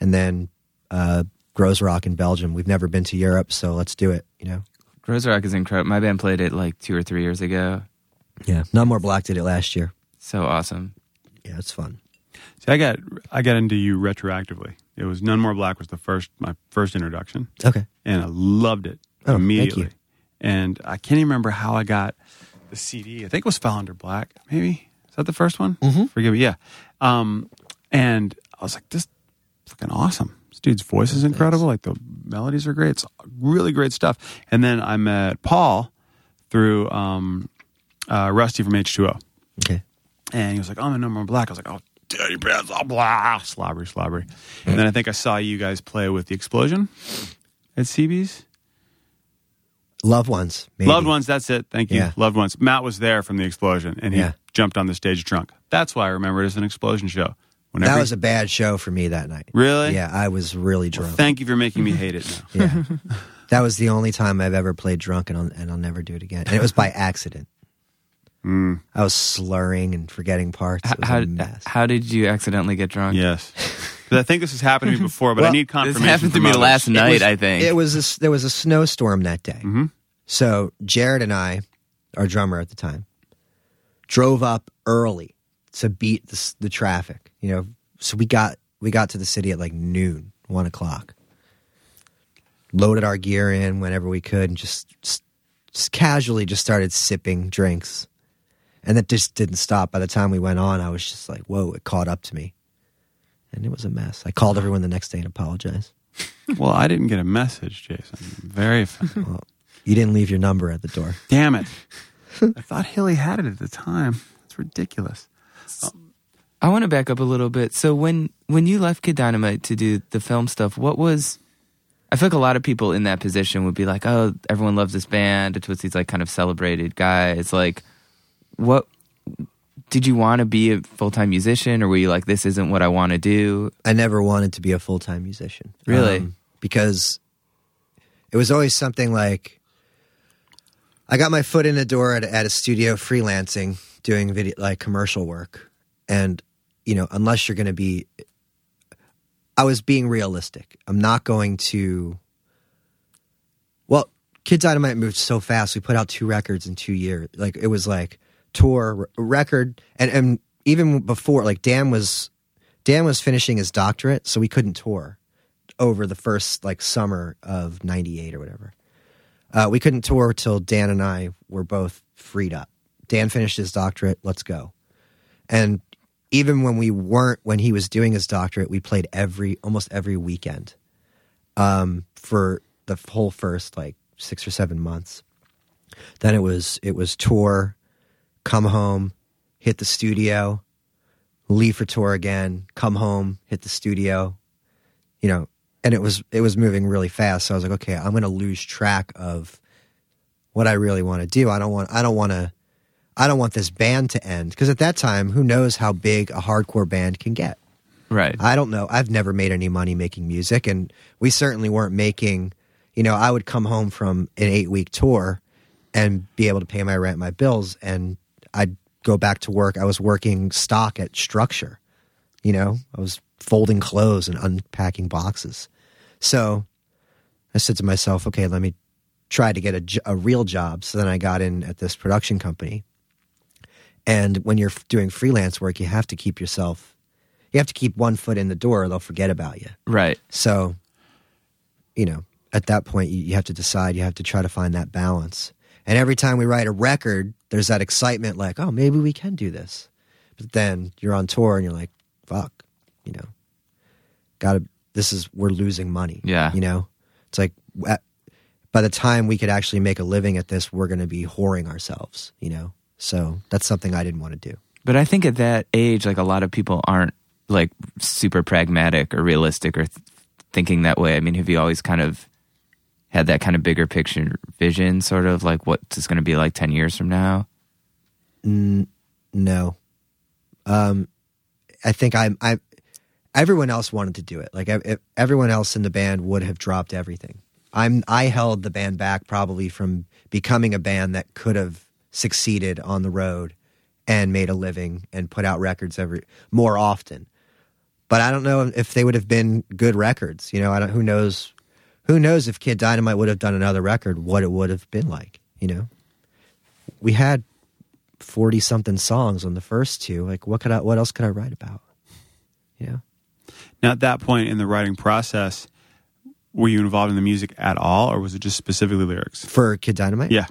and then uh, Rock in Belgium. We've never been to Europe, so let's do it. You know. Groezrock is incredible. My band played it like two or three years ago. Yeah. None More Black did it last year. So awesome. Yeah, it's fun. See, I got I got into you retroactively. It was None More Black was the first my first introduction, Okay. and I loved it Oh, thank immediately. you. And I can't even remember how I got the CD. I think it was File Under Black. Maybe is that the first one? Mhm. Forgive me. Yeah. Um, and I was like, this fucking awesome. This dude's voice is incredible. Like the melodies are great. It's really great stuff. And then I met Paul through um, uh, Rusty from H2O. Okay. And he was like, "Oh, I'm a number one black." I was like, "Oh, dirty pants, oh, blah, slobbery, slobbery." And then I think I saw you guys play with the explosion at CB's. Loved ones. Maybe. Loved ones, that's it. Thank you. Yeah. Loved ones. Matt was there from the explosion, and he Yeah. jumped on the stage drunk. That's why I remember it as an explosion show. Whenever That was a bad show for me that night. really. Yeah, I was really Well, drunk. thank you for making me hate it now. yeah. [LAUGHS] That was the only time I've ever played drunk, and I'll, and I'll never do it again. And it was by accident. Mm, I was slurring and forgetting parts. H- It was how a mess. how did you accidentally get drunk? yes, 'Cause I think this has happened to me before, but I Well, need This confirmation. happened to from me others. last night. was- I think It was a s there was a snowstorm that day. Mhm. So Jared and I, our drummer at the time, drove up early to beat the, the traffic. You know, so we got we got to the city at like noon, one o'clock. Loaded our gear in whenever we could, and just s- just casually just started sipping drinks. And that just didn't stop. By the time we went on, I was just like, whoa, it caught up to me. And it was a mess. I called everyone the next day and apologized. [LAUGHS] Well, I didn't get a message, Jason. Very. [LAUGHS] Well, you didn't leave your number at the door. Damn it. [LAUGHS] I thought Hilly had it at the time. It's ridiculous. I want to back up a little bit. So when when you left Kid Dynamite to do the film stuff, what was? I feel like a lot of people in that position would be like, "Oh, everyone loves this band. It's with these like kind of celebrated guys." Like, what did you want to be a full time musician, or were you like, "This isn't what I want to do"? I never wanted to be a full time musician. Um, Really? because it was always something like I got my foot in the door at, at a studio freelancing, doing video like commercial work, and you know, unless you're going to be, I was being realistic. I'm not going to. Well, Kids Dynamite moved so fast. We put out two records in two years. Like it was like tour record, and and even before, like Dan was Dan was finishing his doctorate, so we couldn't tour over the first like summer of '98 or whatever. Uh, we couldn't tour till Dan and I were both freed up. Dan finished his doctorate. Let's go. And even when we weren't, when he was doing his doctorate, we played every almost every weekend um, for the whole first like six or seven months. Then it was it was tour, come home, hit the studio, leave for tour again, come home, hit the studio, you know, and it was it was moving really fast. So I was like, okay, I'm going to lose track of what I really want to do. I don't want I don't want to I don't want this band to end because at that time, who knows how big a hardcore band can get. Right. I don't know. I've never made any money making music, and we certainly weren't making. You know, I would come home from an eight week tour and be able to pay my rent, my bills, and I'd go back to work. I was working stock at Structure. You know, I was folding clothes and unpacking boxes. So I said to myself, okay, let me try to get a, a real job. So then I got in at this production company. And when you're doing freelance work, you have to keep yourself you have to keep one foot in the door or they'll forget about you. right. So, you know, at that point, you, you have to decide, you have to try to find that balance. And every time we write a record, there's that excitement like, oh, maybe we can do this. But then you're on tour and you're like, fuck, you know, gotta, this is, we're losing money. Yeah. You know, it's like, at, by the time we could actually make a living at this, we're going to be whoring ourselves, you know? So that's something I didn't want to do. But I think at that age, like a lot of people aren't like super pragmatic or realistic or th- thinking that way. I mean, have you always kind of had that kind of bigger picture vision, sort of like what it's going to be like 10 years from now? No. Um, I think I'm, I, everyone else wanted to do it. Like ev- everyone else in the band would have dropped everything. I'm, I held the band back probably from becoming a band that could have succeeded on the road and made a living and put out records every more often. But I don't know if they would have been good records. You know, I don't. Who knows? Who knows if Kid Dynamite would have done another record? What it would have been like? You know, we had forty something songs on the first two. Like, what could I? What else could I write about? You know, Now, at that point in the writing process, were you involved in the music at all, or was it just specifically lyrics? for Kid Dynamite, Yeah.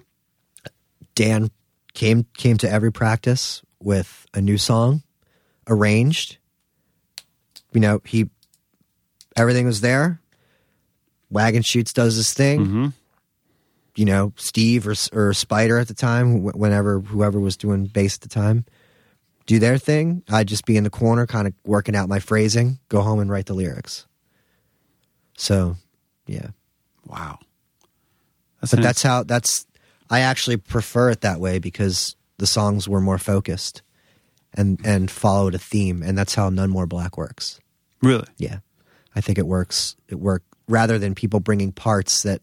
Dan came came to every practice with a new song arranged. You know, he everything was there. Wagenschutz does his thing. Mm-hmm. You know, Steve or or Spider at the time, whenever whoever was doing bass at the time, do their thing. I'd just be in the corner, kind of working out my phrasing. Go home and write the lyrics. So, yeah. Wow. That's but an- that's how that's i actually prefer it that way because the songs were more focused and and followed a theme and that's how none more black works. Really. yeah. I think it works it worked rather than people bringing parts that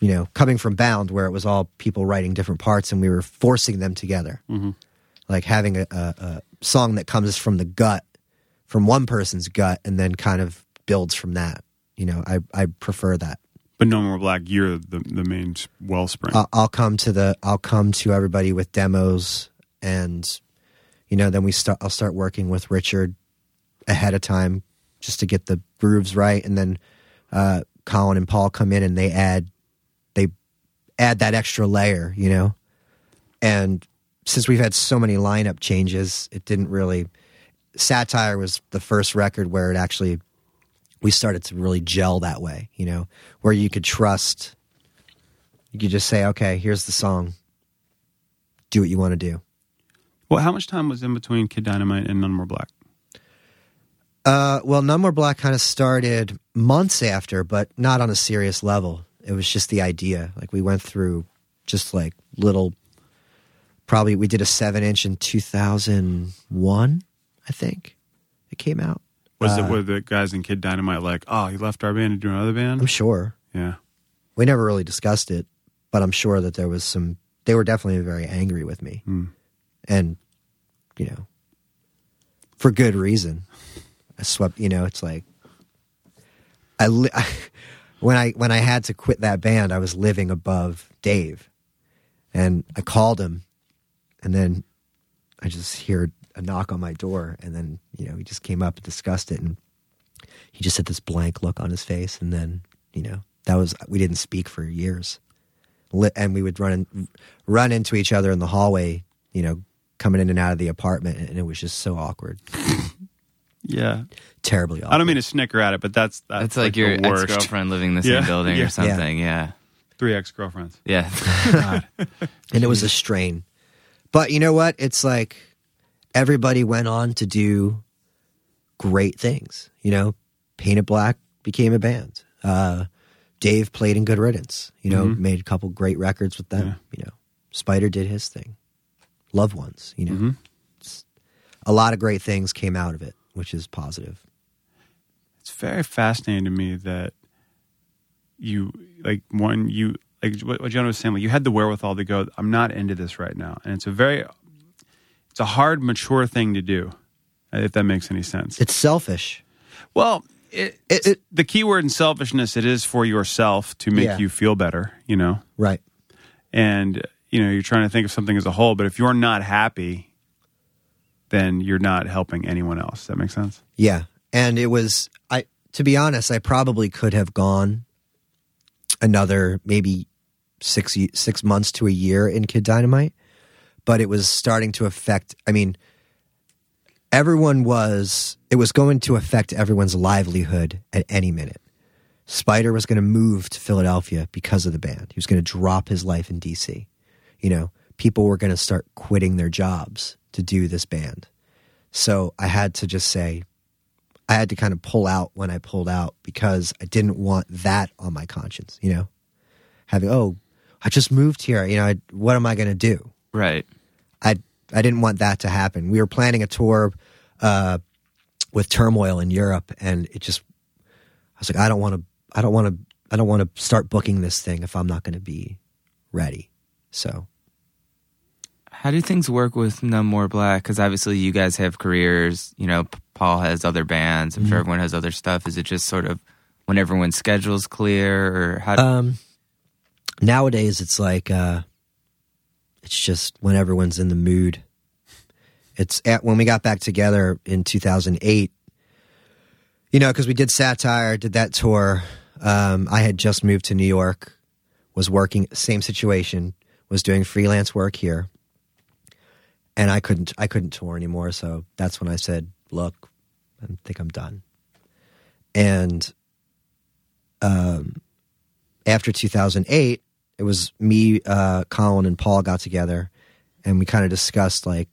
you know coming from bound where it was all people writing different parts and we were forcing them together. Mhm. like having a, a, a song that comes from the gut from one person's gut and then kind of builds from that. You know i i prefer that But None More Black. You're the the main wellspring. I'll, I'll come to the I'll come to everybody with demos and you know then we start I'll start working with Richard ahead of time just to get the grooves right and then uh, Colin and Paul come in and they add they add that extra layer, you know. And since we've had so many lineup changes, it didn't really. Satire was the first record where it actually we started to really gel that way, you know, where you could trust. You could just say, "Okay, here's the song. Do what you want to do." Well, how much time was in between Kid Dynamite and None More Black? Uh, well, None More Black kind of started months after, but not on a serious level. It was just the idea. Like we went through just like little. Probably we did a seven inch in two thousand one, I think. It came out. Was Uh, it were the guys in Kid Dynamite like, oh, he left our band to do another band? I'm sure Yeah. we never really discussed it, but I'm sure that there was some. They were definitely very angry with me, Hmm. and you know, for good reason. I swept. You know, it's like I, li- [LAUGHS] when I when I had to quit that band, I was living above Dave, and I called him, and then I just heard a knock on my door, and then you know he just came up and discussed it, and he just had this blank look on his face, and then you know that was we didn't speak for years, and we would run in, run into each other in the hallway, you know, coming in and out of the apartment, and it was just so awkward, [LAUGHS] Yeah. terribly awkward. I don't mean to snicker at it, but that's that's, It's like, your the ex girlfriend living in the same Yeah, building yeah. or something. Yeah. Three ex girlfriends. Yeah. [LAUGHS] Oh and it was a strain. But you know what? It's like everybody went on to do great things. You know, Paint It Black became a band. Uh, Dave played in Good Riddance. You know, Mhm. made a couple great records with them. Yeah. You know, Spider did his thing. Loved ones. You know, Mhm. A lot of great things came out of it, which is positive. It's very fascinating to me that you like one you like what, what Jonah was saying. Like you had the wherewithal to go. I'm not into this right now, and it's a very it's a hard, mature thing to do. If that makes any sense. It's selfish. Well, it, It- it- the key word in selfishness it is for yourself to make Yeah. you feel better. You know, Right. and you know you're trying to think of something as a whole. But if you're not happy, then you're not helping anyone else. That makes sense? Yeah. And it was I to be honest, I probably could have gone another maybe 6 6 months to a year in Kid Dynamite, but it was starting to affect I mean everyone was it was going to affect everyone's livelihood at any minute. Spider was going to move to Philadelphia because of the band. He was going to drop his life in DC. You know, people were going to start quitting their jobs to do this band. So I had to just say, I had to kind of pull out when I pulled out because I didn't want that on my conscience, you know? Having, oh, I just moved here, you know, I, what am I going to do? right. I I didn't want that to happen. We were planning a tour uh, with Turmoil in Europe, and it just I was like, I don't want to, I don't want to, I don't want to start booking this thing if I'm not going to be ready. So How do things work with None More Black? Because obviously you guys have careers. You know, Paul has other bands. I'm sure everyone has other stuff. Is it just sort of when everyone's schedule's clear, or how? Do- um, nowadays, it's like uh, it's just when everyone's in the mood. It's at, when we got back together in 2008. You know, because we did satire, did that tour. Um, I had just moved to New York, was working same situation, was doing freelance work here, and I couldn't I couldn't tour anymore. So that's when I said, "Look, I think I'm done." And um, after 2008, it was me, uh, Colin, and Paul got together, and we kind of discussed like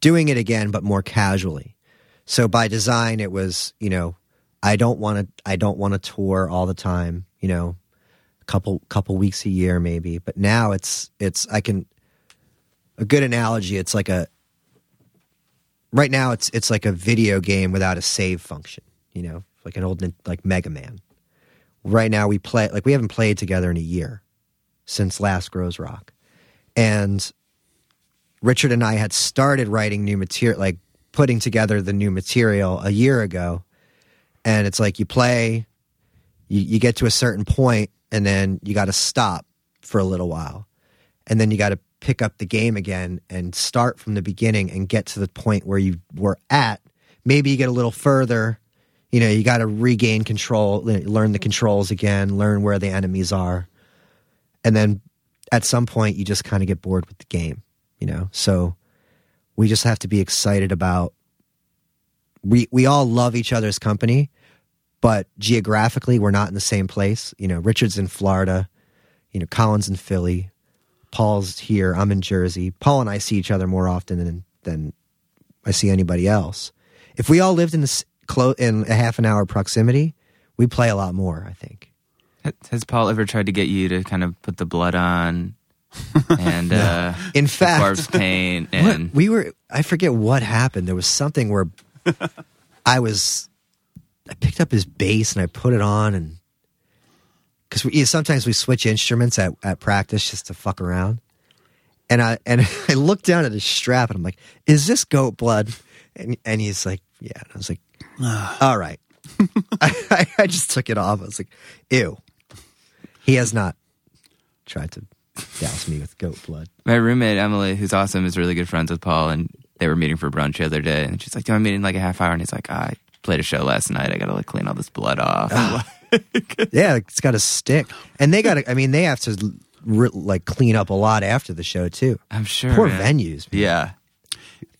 doing it again, but more casually. So by design, it was you know I don't want to I don't want to tour all the time. You know, a couple couple weeks a year maybe. But now it's it's I can a good analogy. It's like a right now it's it's like a video game without a save function. You know, like an old like Mega Man. Right now we play like we haven't played together in a year since last Groezrock, and Richard and I had started writing new material, like putting together the new material a year ago. And it's like you play, you, you get to a certain point, and then you got to stop for a little while. And then you got to pick up the game again and start from the beginning and get to the point where you were at. Maybe you get a little further. You know, you got to regain control, learn the controls again, learn where the enemies are. And then at some point you just kind of get bored with the game, you know. So we just have to be excited about. We we all love each other's company, but geographically we're not in the same place. You know, Richard's in Florida, you know, Colin's in Philly, Paul's here, I'm in Jersey. Paul and I see each other more often than than I see anybody else. If we all lived in this clo- in a half an hour proximity, we play a lot more. I think. Has Paul ever tried to get you to kind of put the blood on [LAUGHS] and uh, In fact, corpse paint [LAUGHS] What- and we were I forget what happened. There was something where I was I picked up his bass and I put it on and because we yeah, sometimes we switch instruments at, at practice just to fuck around. And I and [LAUGHS] I looked down at his strap and I'm like, "Is this goat blood?" And and he's like, "Yeah." And I was like, [SIGHS] "All right." I, I just took it off. I was like, "Ew." He has not tried to douse me with goat blood. my roommate Emily, who's awesome, is really good friends with Paul, and they were meeting for brunch the other day, and she's like, "Do you want to meet in like a half hour?" And he's like, "I played a show last night. I got to like clean all this blood off." Ah. [LAUGHS] Yeah, it's got to stick, and they got to. I mean, they have to re- like clean up a lot after the show too. I'm sure. Poor man. venues. man. Yeah.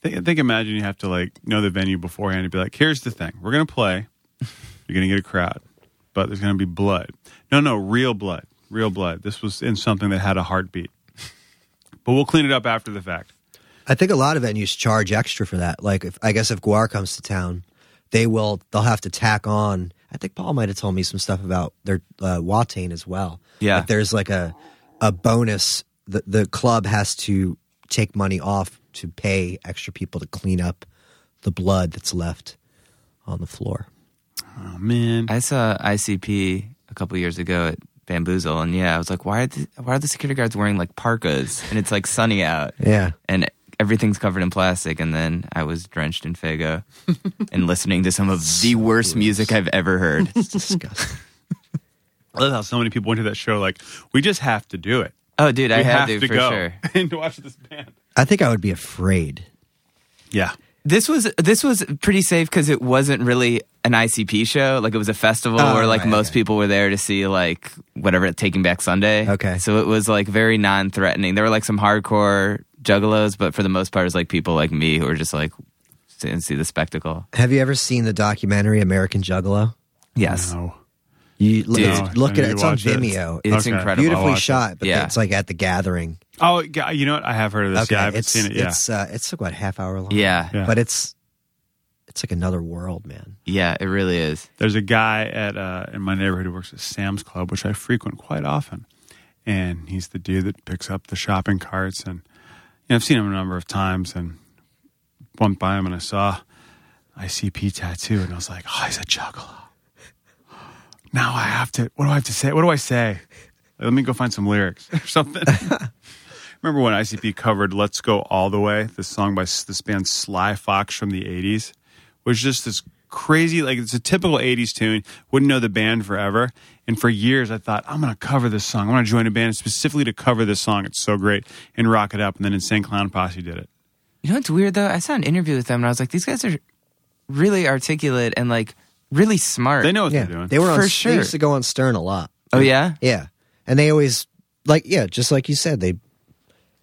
Think, think imagine you have to like know the venue beforehand and be like, here's the thing. We're gonna play. You're gonna get a crowd, but there's gonna be blood. No, no, real blood. Real blood. This was in something that had a heartbeat. But we'll clean it up after the fact. I think a lot of venues charge extra for that. Like, if, I guess if Gwar comes to town, they will. They'll have to tack on. I think Paul might have told me some stuff about their uh, Watain as well. Yeah. Like there's like a a bonus. The the club has to take money off to pay extra people to clean up the blood that's left on the floor. Oh man. I saw ICP a couple years ago at Bamboozle, and yeah, I was like, why are the, why are the security guards wearing like parkas and it's like sunny out Yeah. and everything's covered in plastic? And then I was drenched in Faygo [LAUGHS] and listening to some of the worst music I've ever heard. It's disgusting. I love how so many people went to that show like, we just have to do it. Oh, dude, I we had have to, to for go sure. [LAUGHS] and to watch this band. I think I would be afraid. Yeah. This was this was pretty safe because it wasn't really an ICP show. Like it was a festival Oh, where like right, most okay. people were there to see like whatever Taking Back Sunday. Okay. so it was like very non-threatening. There were like some hardcore juggalos, but for the most part, it was like people like me who were just like sit and see the spectacle. Have you ever seen the documentary American Juggalo? Yes, No. You look, Dude. it's- look at it. It's on watch it. Vimeo. it's Okay. incredible. I'll Beautifully watch it. shot, but Yeah. it's like at the gathering. Oh, yeah, you know what? I have heard of this. yeah, I haven't it's seen it. Yeah. it's uh, it's like what half hour long. Yeah. Yeah. but it's it's like another world, man. Yeah, it really is. There's a guy at uh, in my neighborhood who works at Sam's Club, which I frequent quite often, and he's the dude that picks up the shopping carts. And you know, I've seen him a number of times, and went by him and I saw ICP tattoo, and I was like, oh, he's a juggalo. Now I have to. What do I have to say? What do I say? Let me go find some lyrics or something. [LAUGHS] Remember when ICP covered "Let's Go All the Way," this song by s- this band Sly Fox from the '80s, was just this crazy, like it's a typical '80s tune. Wouldn't know the band forever, and for years I thought I'm going to cover this song. I'm going to join a band specifically to cover this song. It's so great and rock it up. And then Insane Clown Posse did it. You know what's weird though? I saw an interview with them and I was like, these guys are really articulate and like really smart. They know what yeah, they're doing. they were on. For They used to go on Stern a lot. Oh yeah, Yeah, and they always like yeah, just like you said, they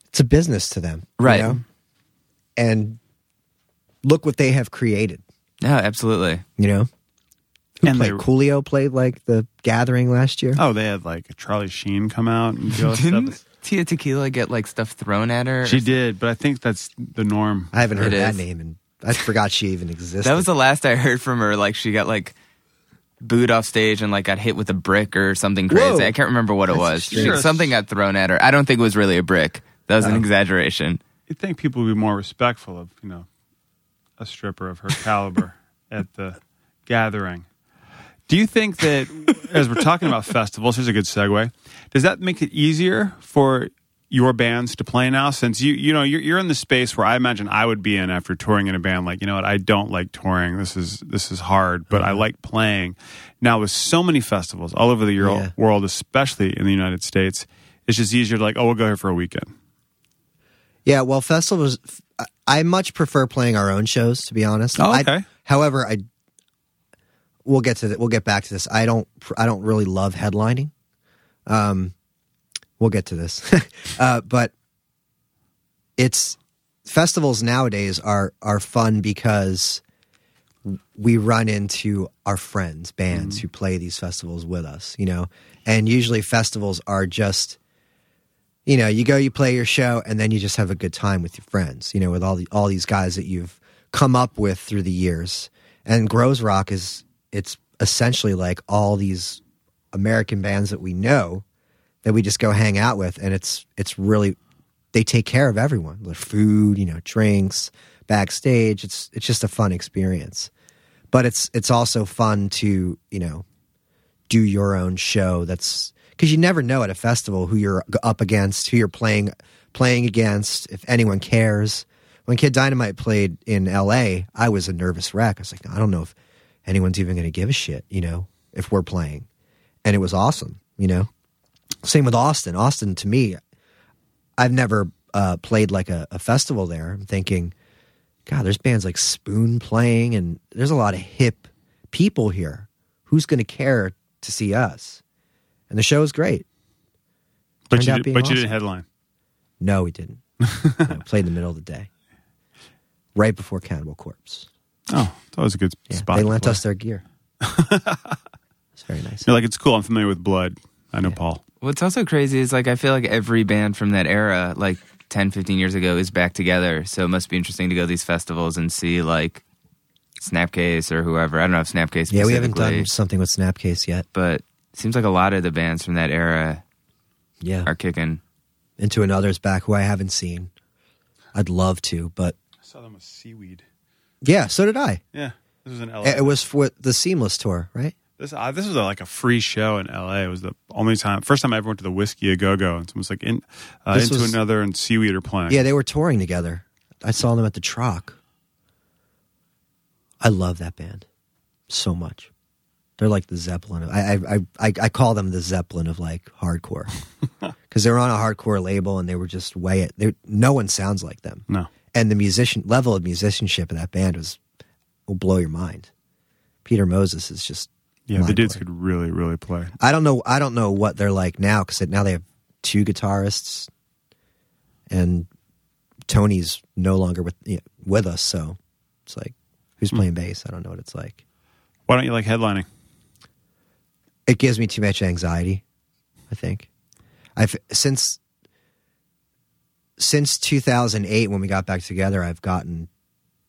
it's a business to them, you Right. know? And look what they have created. no, absolutely. You know, who And played? they- Coolio played like the Gathering last year. oh, they had like Charlie Sheen come out and do all this Didn't stuff. Tila Tequila get like stuff thrown at her? She did, but I think that's the norm. I haven't heard It that is. name, and I forgot she even existed. That was the last I heard from her. Like she got like booed off stage and like got hit with a brick or something crazy. Whoa. I can't remember what it was. She- something got thrown at her. I don't think it was really a brick. That was an Oh. exaggeration. You'd think people would be more respectful of, you know, a stripper of her caliber [LAUGHS] at the gathering. Do you think that, as we're talking about festivals, here's a good segue. Does that make it easier for your bands to play now? Since you, you know, you're, you're in the space where I imagine I would be in after touring in a band. Like, you know what, I don't like touring. This is this is hard, but I like playing. Now with so many festivals all over the euro- Yeah. world, especially in the United States, it's just easier to like, oh, we'll go here for a weekend. Yeah, well, festivals. I- I much prefer playing our own shows, to be honest. Oh, I- okay. however, I we'll get to that. We'll get back to this. I don't. I don't really love headlining. Um, we'll get to this. [LAUGHS] uh, but it's festivals nowadays are are fun because we run into our friends, bands who play these festivals with us, you know. And usually festivals are just you know, you go, you play your show, and then you just have a good time with your friends, you know, with all the all these guys that you've come up with through the years. And Groezrock is it's essentially like all these American bands that we know that we just go hang out with, and it's it's really they take care of everyone, the food, you know, drinks, backstage. It's it's just a fun experience, but it's it's also fun to you know do your own show. That's because you never know at a festival who you're up against, who you're playing playing against, if anyone cares. When Kid Dynamite played in L.A., I was a nervous wreck. I was like, I don't know if anyone's even going to give a shit, you know, if we're playing, and it was awesome, you know. Same with Austin. Austin, to me, I've never uh, played like a, a festival there. I'm thinking, God, there's bands like Spoon playing, and there's a lot of hip people here. Who's going to care to see us? And the show is great. But you, did, but you didn't headline. No, we didn't. no, played in the middle of the day, right before Cannibal Corpse. Oh, it's always a good Yeah, spot. they lent play. us their gear. [LAUGHS] it's very nice. You're like, it's cool. I'm familiar with Blood. I know Yeah. Paul. What's also crazy is like I feel like every band from that era, like 10, 15 years ago, is back together. So it must be interesting to go to these festivals and see like Snapcase or whoever. I don't know if Snapcase. Yeah, we haven't done something with Snapcase yet. but it seems like a lot of the bands from that era Yeah, are kicking. Into Another's back, who I haven't seen. I'd love to, but I saw them with Seaweed. yeah, so did I. Yeah, this was in LA. It it was for the Seemless tour, right? This uh, this was a, like a free show in L.A. It was the only time, first time I ever went to the Whisky a Go Go, and someone was like, in, uh, This into was- another and Seaweed are playing. Yeah, they were touring together. I saw them at the Troc. I love that band so much. They're like the Zeppelin. Of, I, I I I call them the Zeppelin of like hardcore [LAUGHS] because they were on a hardcore label and they were just way it. they- No one sounds like them, no, and the musician level of musicianship of that band was will blow your mind. Peter Moses is just yeah, the dudes could really, really play. I don't know. I don't know what they're like now because now they have two guitarists, and Tony's no longer with you know, with us. So it's like, who's hmm. playing bass? I don't know what it's like. Why don't you like headlining? It gives me too much anxiety. I think I've since since 2008 when we got back together. I've gotten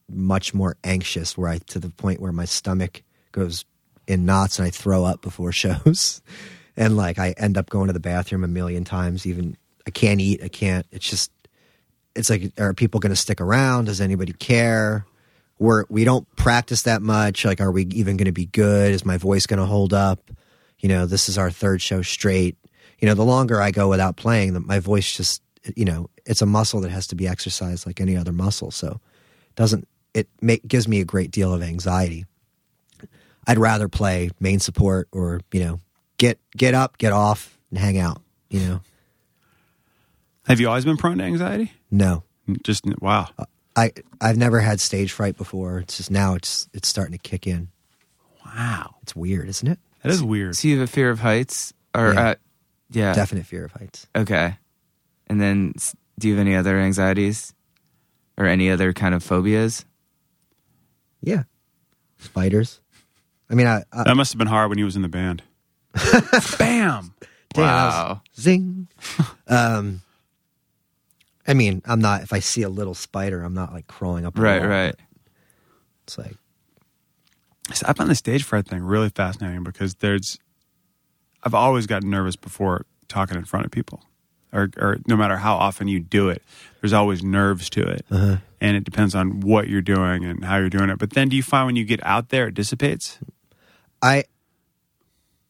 much more anxious, where I to the point where my stomach goes in knots and I throw up before [LAUGHS] shows, and like I end up going to the bathroom a million times. Even I can't eat. I can't. It's just. It's like, are people going to stick around? Does anybody care? We're we don't practice that much. Like, are we even going to be good? Is my voice going to hold up? You know, this is our third show straight. You know, the longer I go without playing, the, my voice just, you know, it's a muscle that has to be exercised like any other muscle. So, doesn't it make, gives me a great deal of anxiety. I'd rather play main support or you know get get up, get off, and hang out. You know, Have you always been prone to anxiety? no, Just wow. I I've never had stage fright before. It's just now it's it's starting to kick in. Wow, It's weird, isn't it? that is weird. So you have a fear of heights, or Yeah. uh, yeah, Definite fear of heights. okay. And then, do you have any other anxieties, or any other kind of phobias? Yeah, spiders. I mean, I, I That must have been hard when he was in the band. [LAUGHS] Bam. Damn, that was- wow. zing. [LAUGHS] um, I mean, I'm not. If I see a little spider, I'm not like crawling up. Right, wall. right. It's like So I find the stage fright thing really fascinating because there's, I've always gotten nervous before talking in front of people, or, or no matter how often you do it, there's always nerves to it, Uh-huh. and it depends on what you're doing and how you're doing it. But then, do you find when you get out there, it dissipates? I.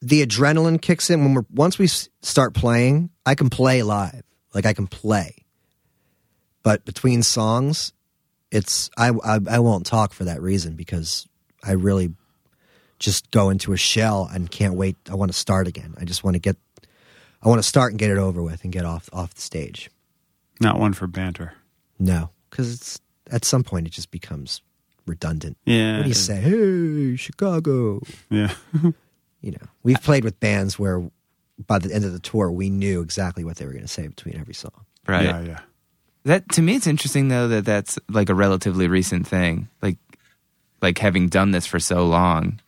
The adrenaline kicks in when we're once we start playing. I can play live, like I can play. But between songs, it's I, I I won't talk for that reason because I really just go into a shell and can't wait. I want to start again. I just want to get. I want to start and get it over with and get off off the stage. Not one for banter. No, because it's at some point it just becomes redundant. Yeah. What do you say? Hey, Chicago. Yeah. [LAUGHS] You know, we've played with bands where by the end of the tour, we knew exactly what they were going to say between every song. Right. Yeah, yeah. That to me, it's interesting though that that's like a relatively recent thing. Like, like having done this for so long.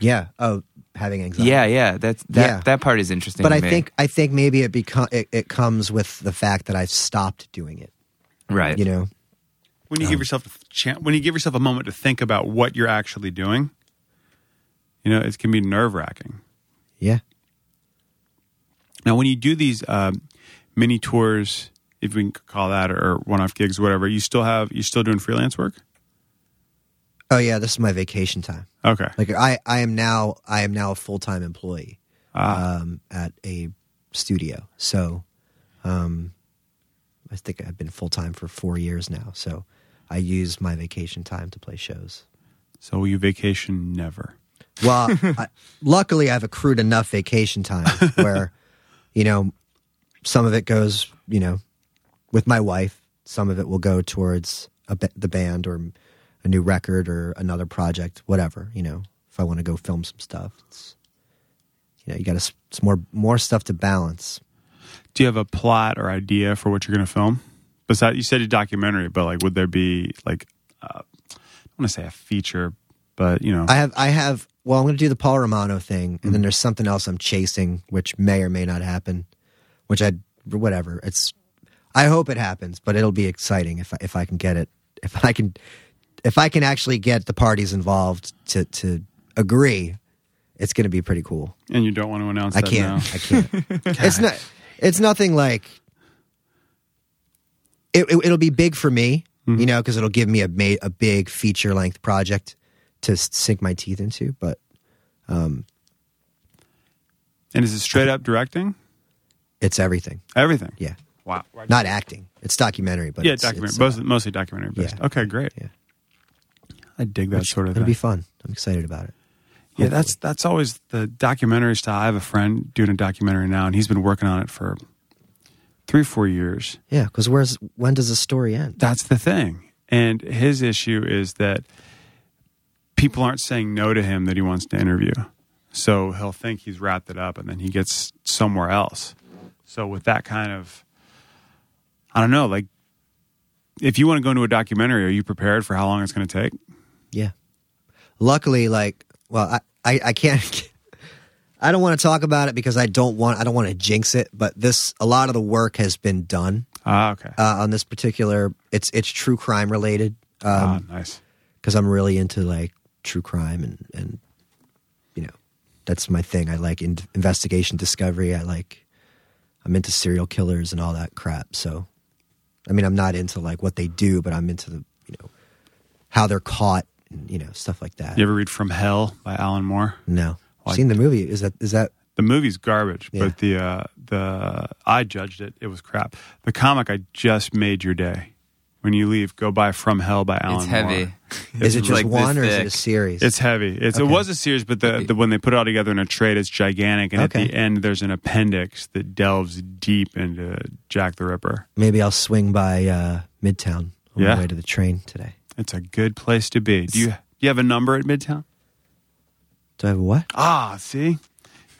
Yeah. Oh, having anxiety. Yeah, yeah. That's that. Yeah. That part is interesting. But to I me. think I think maybe it become it, it comes with the fact that I've stopped doing it. right. You know. When you Um, give yourself a chance, when you give yourself a moment to think about what you're actually doing, you know, it can be nerve wracking. Yeah. Now, when you do these um, mini tours, if we can call that, or one off gigs, or whatever, you still have you still doing freelance work? Oh yeah, this is my vacation time. Okay. Like I, I am now I am now a full time employee Ah. um, at a studio. So um, I think I've been full time for four years now. So I use my vacation time to play shows. So you vacation never. Well, [LAUGHS] I, luckily I've accrued enough vacation time [LAUGHS] where, you know, some of it goes, you know, with my wife. Some of it will go towards a, ba- the band or a new record or another project, whatever. You know, if I want to go film some stuff, it's, you know, you got to it's more more stuff to balance. Do you have a plot or idea for what you're going to film? Besides, you said a documentary, but like, would there be like, uh, I don't want to say a feature, but you know, I have I have well, I'm going to do the Paul Romano thing, and then there's something else I'm chasing, which may or may not happen. Which I whatever. It's I hope it happens, but it'll be exciting if I, if I can get it. If I can if I can actually get the parties involved to to agree, it's going to be pretty cool. and you don't want to announce I that can't. now. I can't. [LAUGHS] it's not. It's nothing like. It, it, it'll be big for me, you know, because it'll give me a ma- a big feature length project to sink my teeth into. But um, And is it straight up directing? it's everything. Everything. Yeah, Wow. not acting. It's documentary, but yeah, it's, documentary. it's, uh, mostly documentary based. yeah. Okay, great. Yeah. I dig that sort of thing. it'll thing. be fun. I'm excited about it. Yeah, that's that's always the documentary style. I have a friend doing a documentary now, and he's been working on it for three, four years. Yeah, because where's when does the story end? That's the thing. And his issue is that people aren't saying no to him that he wants to interview. So he'll think he's wrapped it up, and then he gets somewhere else. So with that kind of, I don't know, like if you want to go into a documentary, are you prepared for how long it's going to take? Yeah. Luckily, like, well, I, I, I can't. [LAUGHS] I don't want to talk about it because I don't want I don't want to jinx it. But this a lot of the work has been done Ah, okay. uh, on this particular. It's it's true crime related ah, nice. because. I'm really into like true crime and and you know that's my thing. I like in, investigation discovery. I like I'm into serial killers and all that crap. So, I mean, I'm not into like what they do, but I'm into the you know how they're caught and you know stuff like that. You ever read From Hell by Alan Moore? No, Like- seen the movie. Is that is that? The movie's garbage, Yeah. but the uh, the I judged it. It was crap. The comic I just made your day. When you leave, go buy From Hell by Alan It's heavy. Moore. [LAUGHS] Is it just like one or is it a series? It's heavy. It's, It was a series, but the, the when they put it all together in a trade, it's gigantic. And Okay. at the end, there's an appendix that delves deep into Jack the Ripper. Maybe I'll swing by uh, Midtown on Yeah. my way to the train today. It's a good place to be. Do you do you have a number at Midtown? Do I have a what? Ah, see,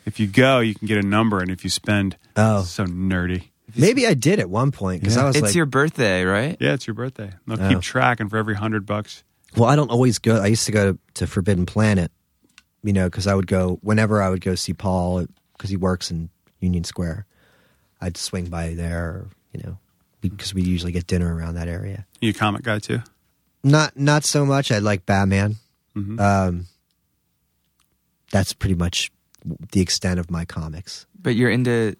if you go, you can get a number, and if you spend, Oh. so nerdy. Maybe I did at one point because Yeah. I was It's like, your birthday, right? Yeah, it's your birthday. They'll Oh. keep track, and for every hundred bucks, well, I don't always go. I used to go to Forbidden Planet, you know, because I would go whenever I would go see Paul because he works in Union Square. I'd swing by there, you know, because we usually get dinner around that area. you a comic guy too. Not not so much. I like Batman. Mhm. Um, that's pretty much the extent of my comics. But you're into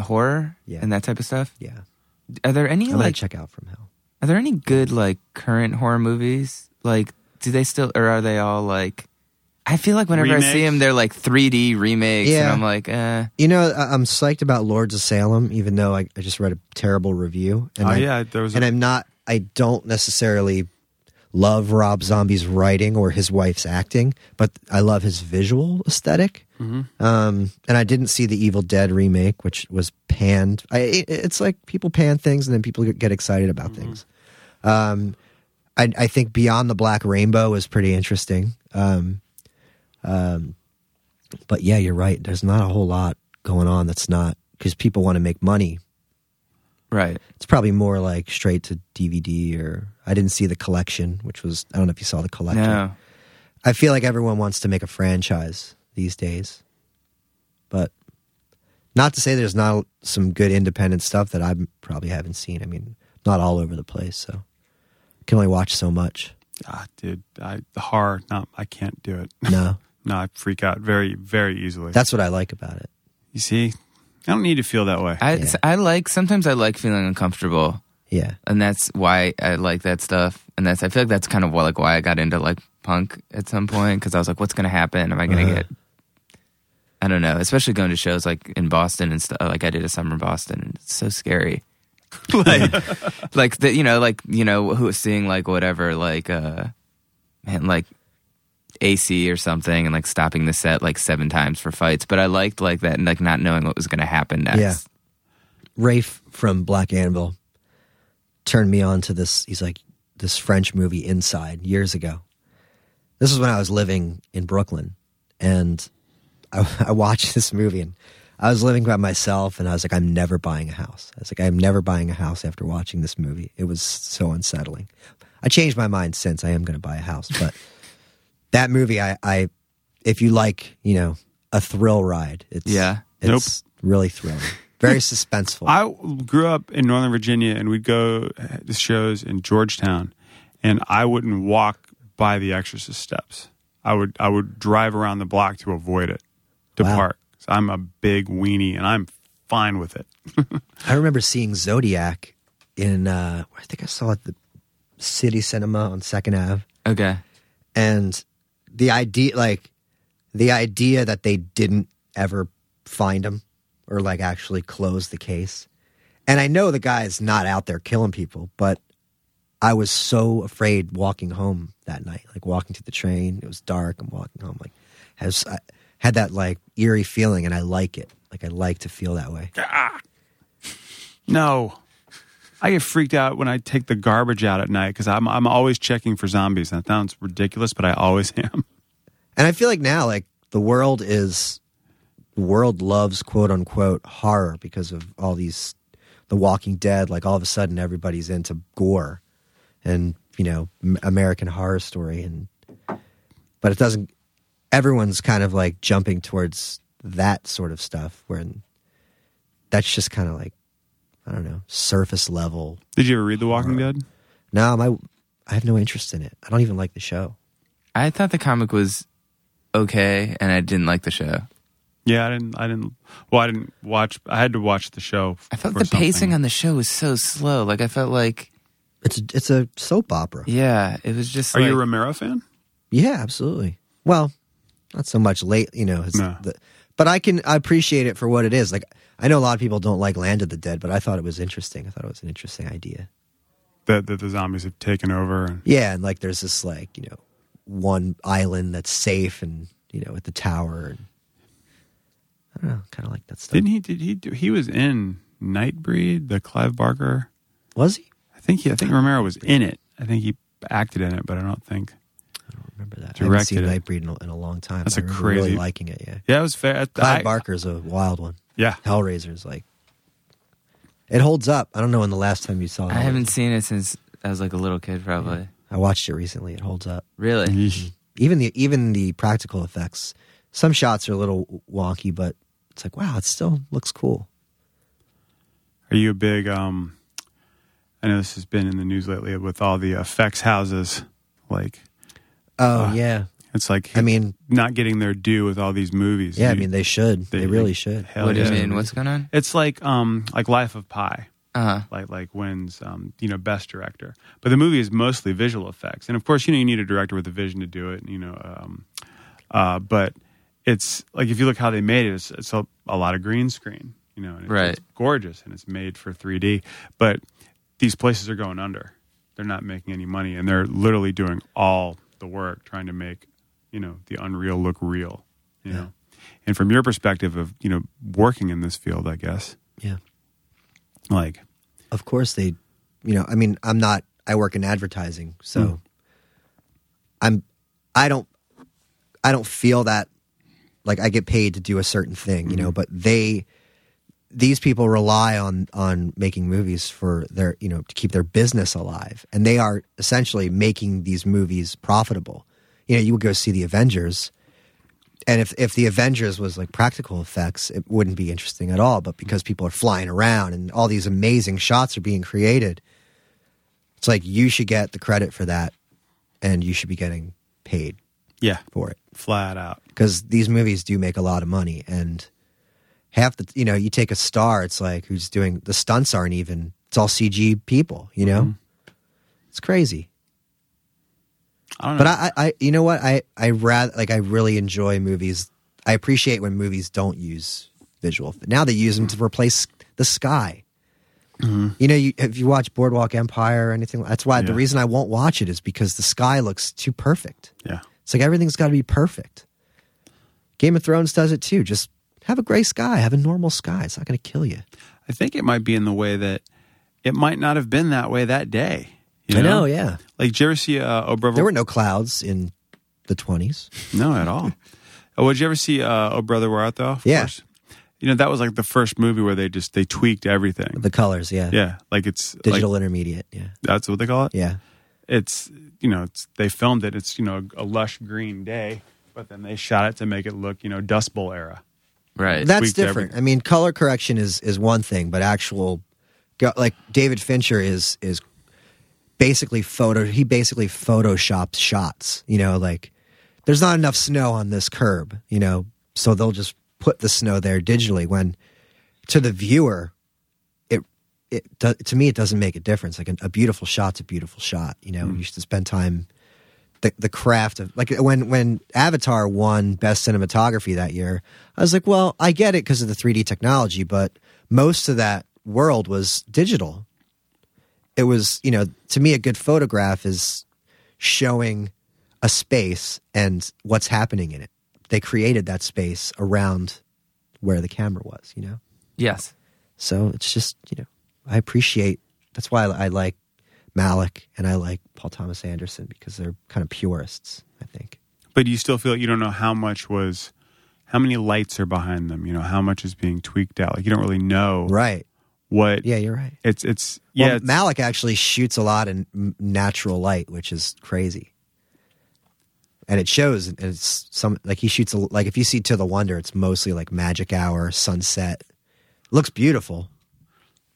horror Yeah. and that type of stuff. Yeah, Are there any I might like check out From Hell. Are there any good like current horror movies? Like, do they still, or are they all like? I feel like whenever I see them, they're like 3D remakes, and Yeah. I'm like, eh. You know, I- I'm psyched about Lords of Salem, even though I, I just read a terrible review. And oh I, yeah, there was. and A, I'm not. I don't necessarily love Rob Zombie's writing or his wife's acting, but I love his visual esthetic Mhm. Um, and I didn't see the Evil Dead remake, which was panned. I, it, it's like people pan things and then people get excited about things. Um, I, I think Beyond the Black Rainbow is pretty interesting. Um, um, but yeah, you're right. There's not a whole lot going on that's not because people want to make money. Right. It's probably more like straight to DVD or I didn't see the collection, which was I don't know if you saw the collection. No. I feel like everyone wants to make a franchise these days. But not to say there's not some good independent stuff that I probably haven't seen. I mean, not all over the place, so I can only watch so much. Ah, dude, I, the horror. No, I can't do it. No. [LAUGHS] no, I freak out very, very easily. That's what I like about it. you see, I don't need to feel that way. I Yeah. I like sometimes I like feeling uncomfortable, Yeah. and that's why I like that stuff. And that's I feel like that's kind of why, like why I got into like punk at some point because I was like, what's gonna happen? Am I gonna Uh-huh. get? I don't know. Especially going to shows like in Boston and stuff. Like I did a summer in Boston, and it's so scary. [LAUGHS] like, like the you know, like you know, who was seeing like whatever, like uh, man, like AC or something, and like stopping the set like seven times for fights. But I liked like that, and like not knowing what was gonna happen next. Yeah. Raeph from Black Anvil turned me on to this. He's like this French movie Inside years ago. This was when I was living in Brooklyn, and I, [LAUGHS] I watched this movie, and I was living by myself, and I was like, I'm never buying a house. I was like, I'm never buying a house after watching this movie. It was so unsettling. I changed my mind since I am going to buy a house, but that movie, I, I, if you like, you know, a thrill ride, it's Yeah. it's really thrilling, very suspenseful. [LAUGHS] I grew up in Northern Virginia, and we'd go to shows in Georgetown, and I wouldn't walk by the Exorcist steps. I would I would drive around the block to avoid it, to Wow. park. So I'm a big weenie, and I'm fine with it. [LAUGHS] I remember seeing Zodiac in uh I think I saw it at the City Cinema on Second Ave. Okay. And the idea like the idea that they didn't ever find him or like actually close the case. And I know the guy is not out there killing people, but I was so afraid walking home that night, like walking to the train. It was dark. I'm walking home, like has I had that like eerie feeling, and I like it. Like I like to feel that way. Ah! No. I get freaked out when I take the garbage out at night because I'm I'm always checking for zombies. That sounds ridiculous, but I always [LAUGHS] am. And I feel like now, like the world is, the world loves quote unquote horror because of all these, The Walking Dead. Like all of a sudden, everybody's into gore, and you know, American Horror Story, and but it doesn't. Everyone's kind of like jumping towards that sort of stuff, where that's just kind of like, I don't know, surface level. Did you ever read The Walking Dead? No, my, I have no interest in it. I don't even like the show. I thought the comic was okay, and I didn't like the show. Yeah, I didn't. I didn't. Well, I didn't watch. I had to watch the show. I felt for the pacing on the show was so slow. Like I felt like, It's a, it's a soap opera. yeah, it was just. Are like, you a Romero fan? Yeah, absolutely. Well, not so much late, you know. No. the, but I can I appreciate it for what it is. Like I know a lot of people don't like Land of the Dead, but I thought it was interesting. I thought it was an interesting idea. That that the zombies have taken over. Yeah, and like there's this like you know one island that's safe, and you know at the tower, and I don't know, kind of like that stuff. didn't he? Did he? Do, he was in Nightbreed, the Clive Barker. Was he? I think he. I think Romero was in it. I think he acted in it, but I don't think. I don't remember that. I haven't seen Directed. Nightbreed in a, in a long time. That's I a crazy- really liking it. Yeah, Yeah, it was fair. Clive I- Barker's a wild one. Yeah, Hellraiser's like it holds up. I don't know when the last time you saw. It. I haven't seen it since I was like a little kid, probably. I watched it recently. It holds up. Really? Even the even the practical effects some shots are a little wonky but it's like wow it still looks cool Are you a big? um I know this has been in the news lately with all the effects houses. Like oh Uh, yeah it's like i mean not getting their due with all these movies. yeah i mean they should they, really should Hell what do yeah. you mean? What's going on? It's like um like Life of Pi. Uh huh. like like wins um, you know best director. But the movie is mostly visual effects, and of course you know you need a director with a vision to do it. You know, um, uh, but it's like if you look how they made it, it's, it's a, a lot of green screen. You know, and it's, Right. it's gorgeous and it's made for 3D. But these places are going under. They're not making any money, and they're literally doing all the work trying to make you know the unreal look real. You know, and from your perspective of you know working in this field, I guess yeah like of course they you know i mean i'm not i work in advertising so Hmm. i'm i don't i don't feel that like I get paid to do a certain thing, you Mm-hmm. know, but they these people rely on on making movies for their you know to keep their business alive and they are essentially making these movies profitable you know you would go see the avengers. And if if the avengers was like practical effects it wouldn't be interesting at all. But because people are flying around and all these amazing shots are being created it's like you should get the credit for that and you should be getting paid Yeah, for it. Flat out. because these movies do make a lot of money and half the you know you take a star it's like who's doing the stunts aren't even it's all cg people you know? Mm-hmm. It's crazy I don't know. but I, I you know what i i rather like i really enjoy movies i appreciate when movies don't use visual now they use them to replace the sky mm-hmm. you know you, if you watch boardwalk empire or anything that's why the reason i won't watch it is because the sky looks too perfect yeah. it's like everything's got to be perfect. Game of Thrones does it too. Just have a gray sky, have a normal sky. It's not going to kill you. I think it might be in the way that it might not have been that way that day. You I know, yeah. Like, did you ever see uh, Oh Brother? There were no clouds in the 20s. no at all. [LAUGHS] oh, did you ever see uh, Oh Brother Where Art Thou? Of Yeah. course. You know that was like the first movie where they just they tweaked everything. The colors, yeah. yeah, like it's like- Digital intermediate, yeah. that's what they call it. Yeah. It's you know it's they filmed it. It's you know a lush green day, but then they shot it to make it look you know Dust Bowl era. Right. That's different. everything. I mean, color correction is is one thing, but actual like David Fincher is is basically photo he basically photoshops shots, you know, like there's not enough snow on this curb, you know, so they'll just put the snow there digitally when to the viewer it it to me it doesn't make a difference. Like a, a beautiful shot's a beautiful shot, you know. Mm. You should spend time the the craft of like when when Avatar won best cinematography that year, I was like, well, I get it because of the 3D technology, but most of that world was digital. It was, you know, to me a good photograph is showing a space and what's happening in it. They created that space around where the camera was, you know. yes. So it's just, you know, I appreciate that's why I like Malick and I like Paul Thomas Anderson because they're kind of purists, I think. But you still feel like you don't know how much was, how many lights are behind them. You know how much is being tweaked out. Like you don't really know Right. What. Yeah, you're right. It's it's Well, yeah. it's- Malick actually shoots a lot in natural light, which is crazy. And it shows. And it's some like he shoots a, like if you see To the Wonder, it's mostly like magic hour, sunset. looks beautiful.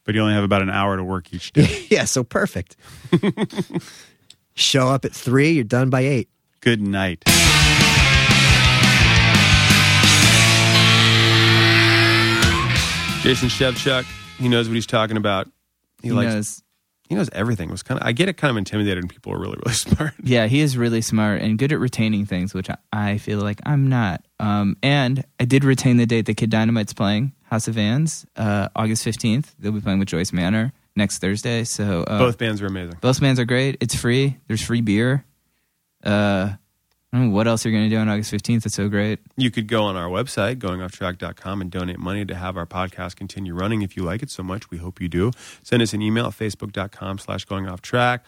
but you only have about an hour to work each day. [LAUGHS] yeah, so perfect. [LAUGHS] Show up at three, you're done by eight. Good night. Jason Shevchuk, he knows what he's talking about. He, He likes knows. he knows everything. It was kind of I get it kind of intimidated when people are really really [LAUGHS] smart. Yeah, he is really smart and good at retaining things, which I- I feel like I'm not. Um, and I did retain the date that Kid Dynamite's playing House of Vans, uh, August 15th. They'll be playing with Joyce Manor next Thursday. So uh, Both bands are amazing. both bands are great. It's free. There's free beer. Uh, I don't know what else are you're going to do on August 15th. It's so great. You could go on our website, goingofftrack.com, and donate money to have our podcast continue running. If you like it so much, we hope you do. Send us an email at facebook.com slash going off track.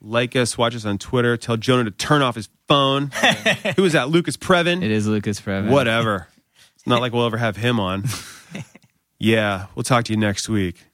Like us, watch us on Twitter. Tell Jonah to turn off his phone. [LAUGHS] Who is that? Lucas Previn? It is Lucas Previn. Whatever. It's not [LAUGHS] like we'll ever have him on. [LAUGHS] Yeah, we'll talk to you next week.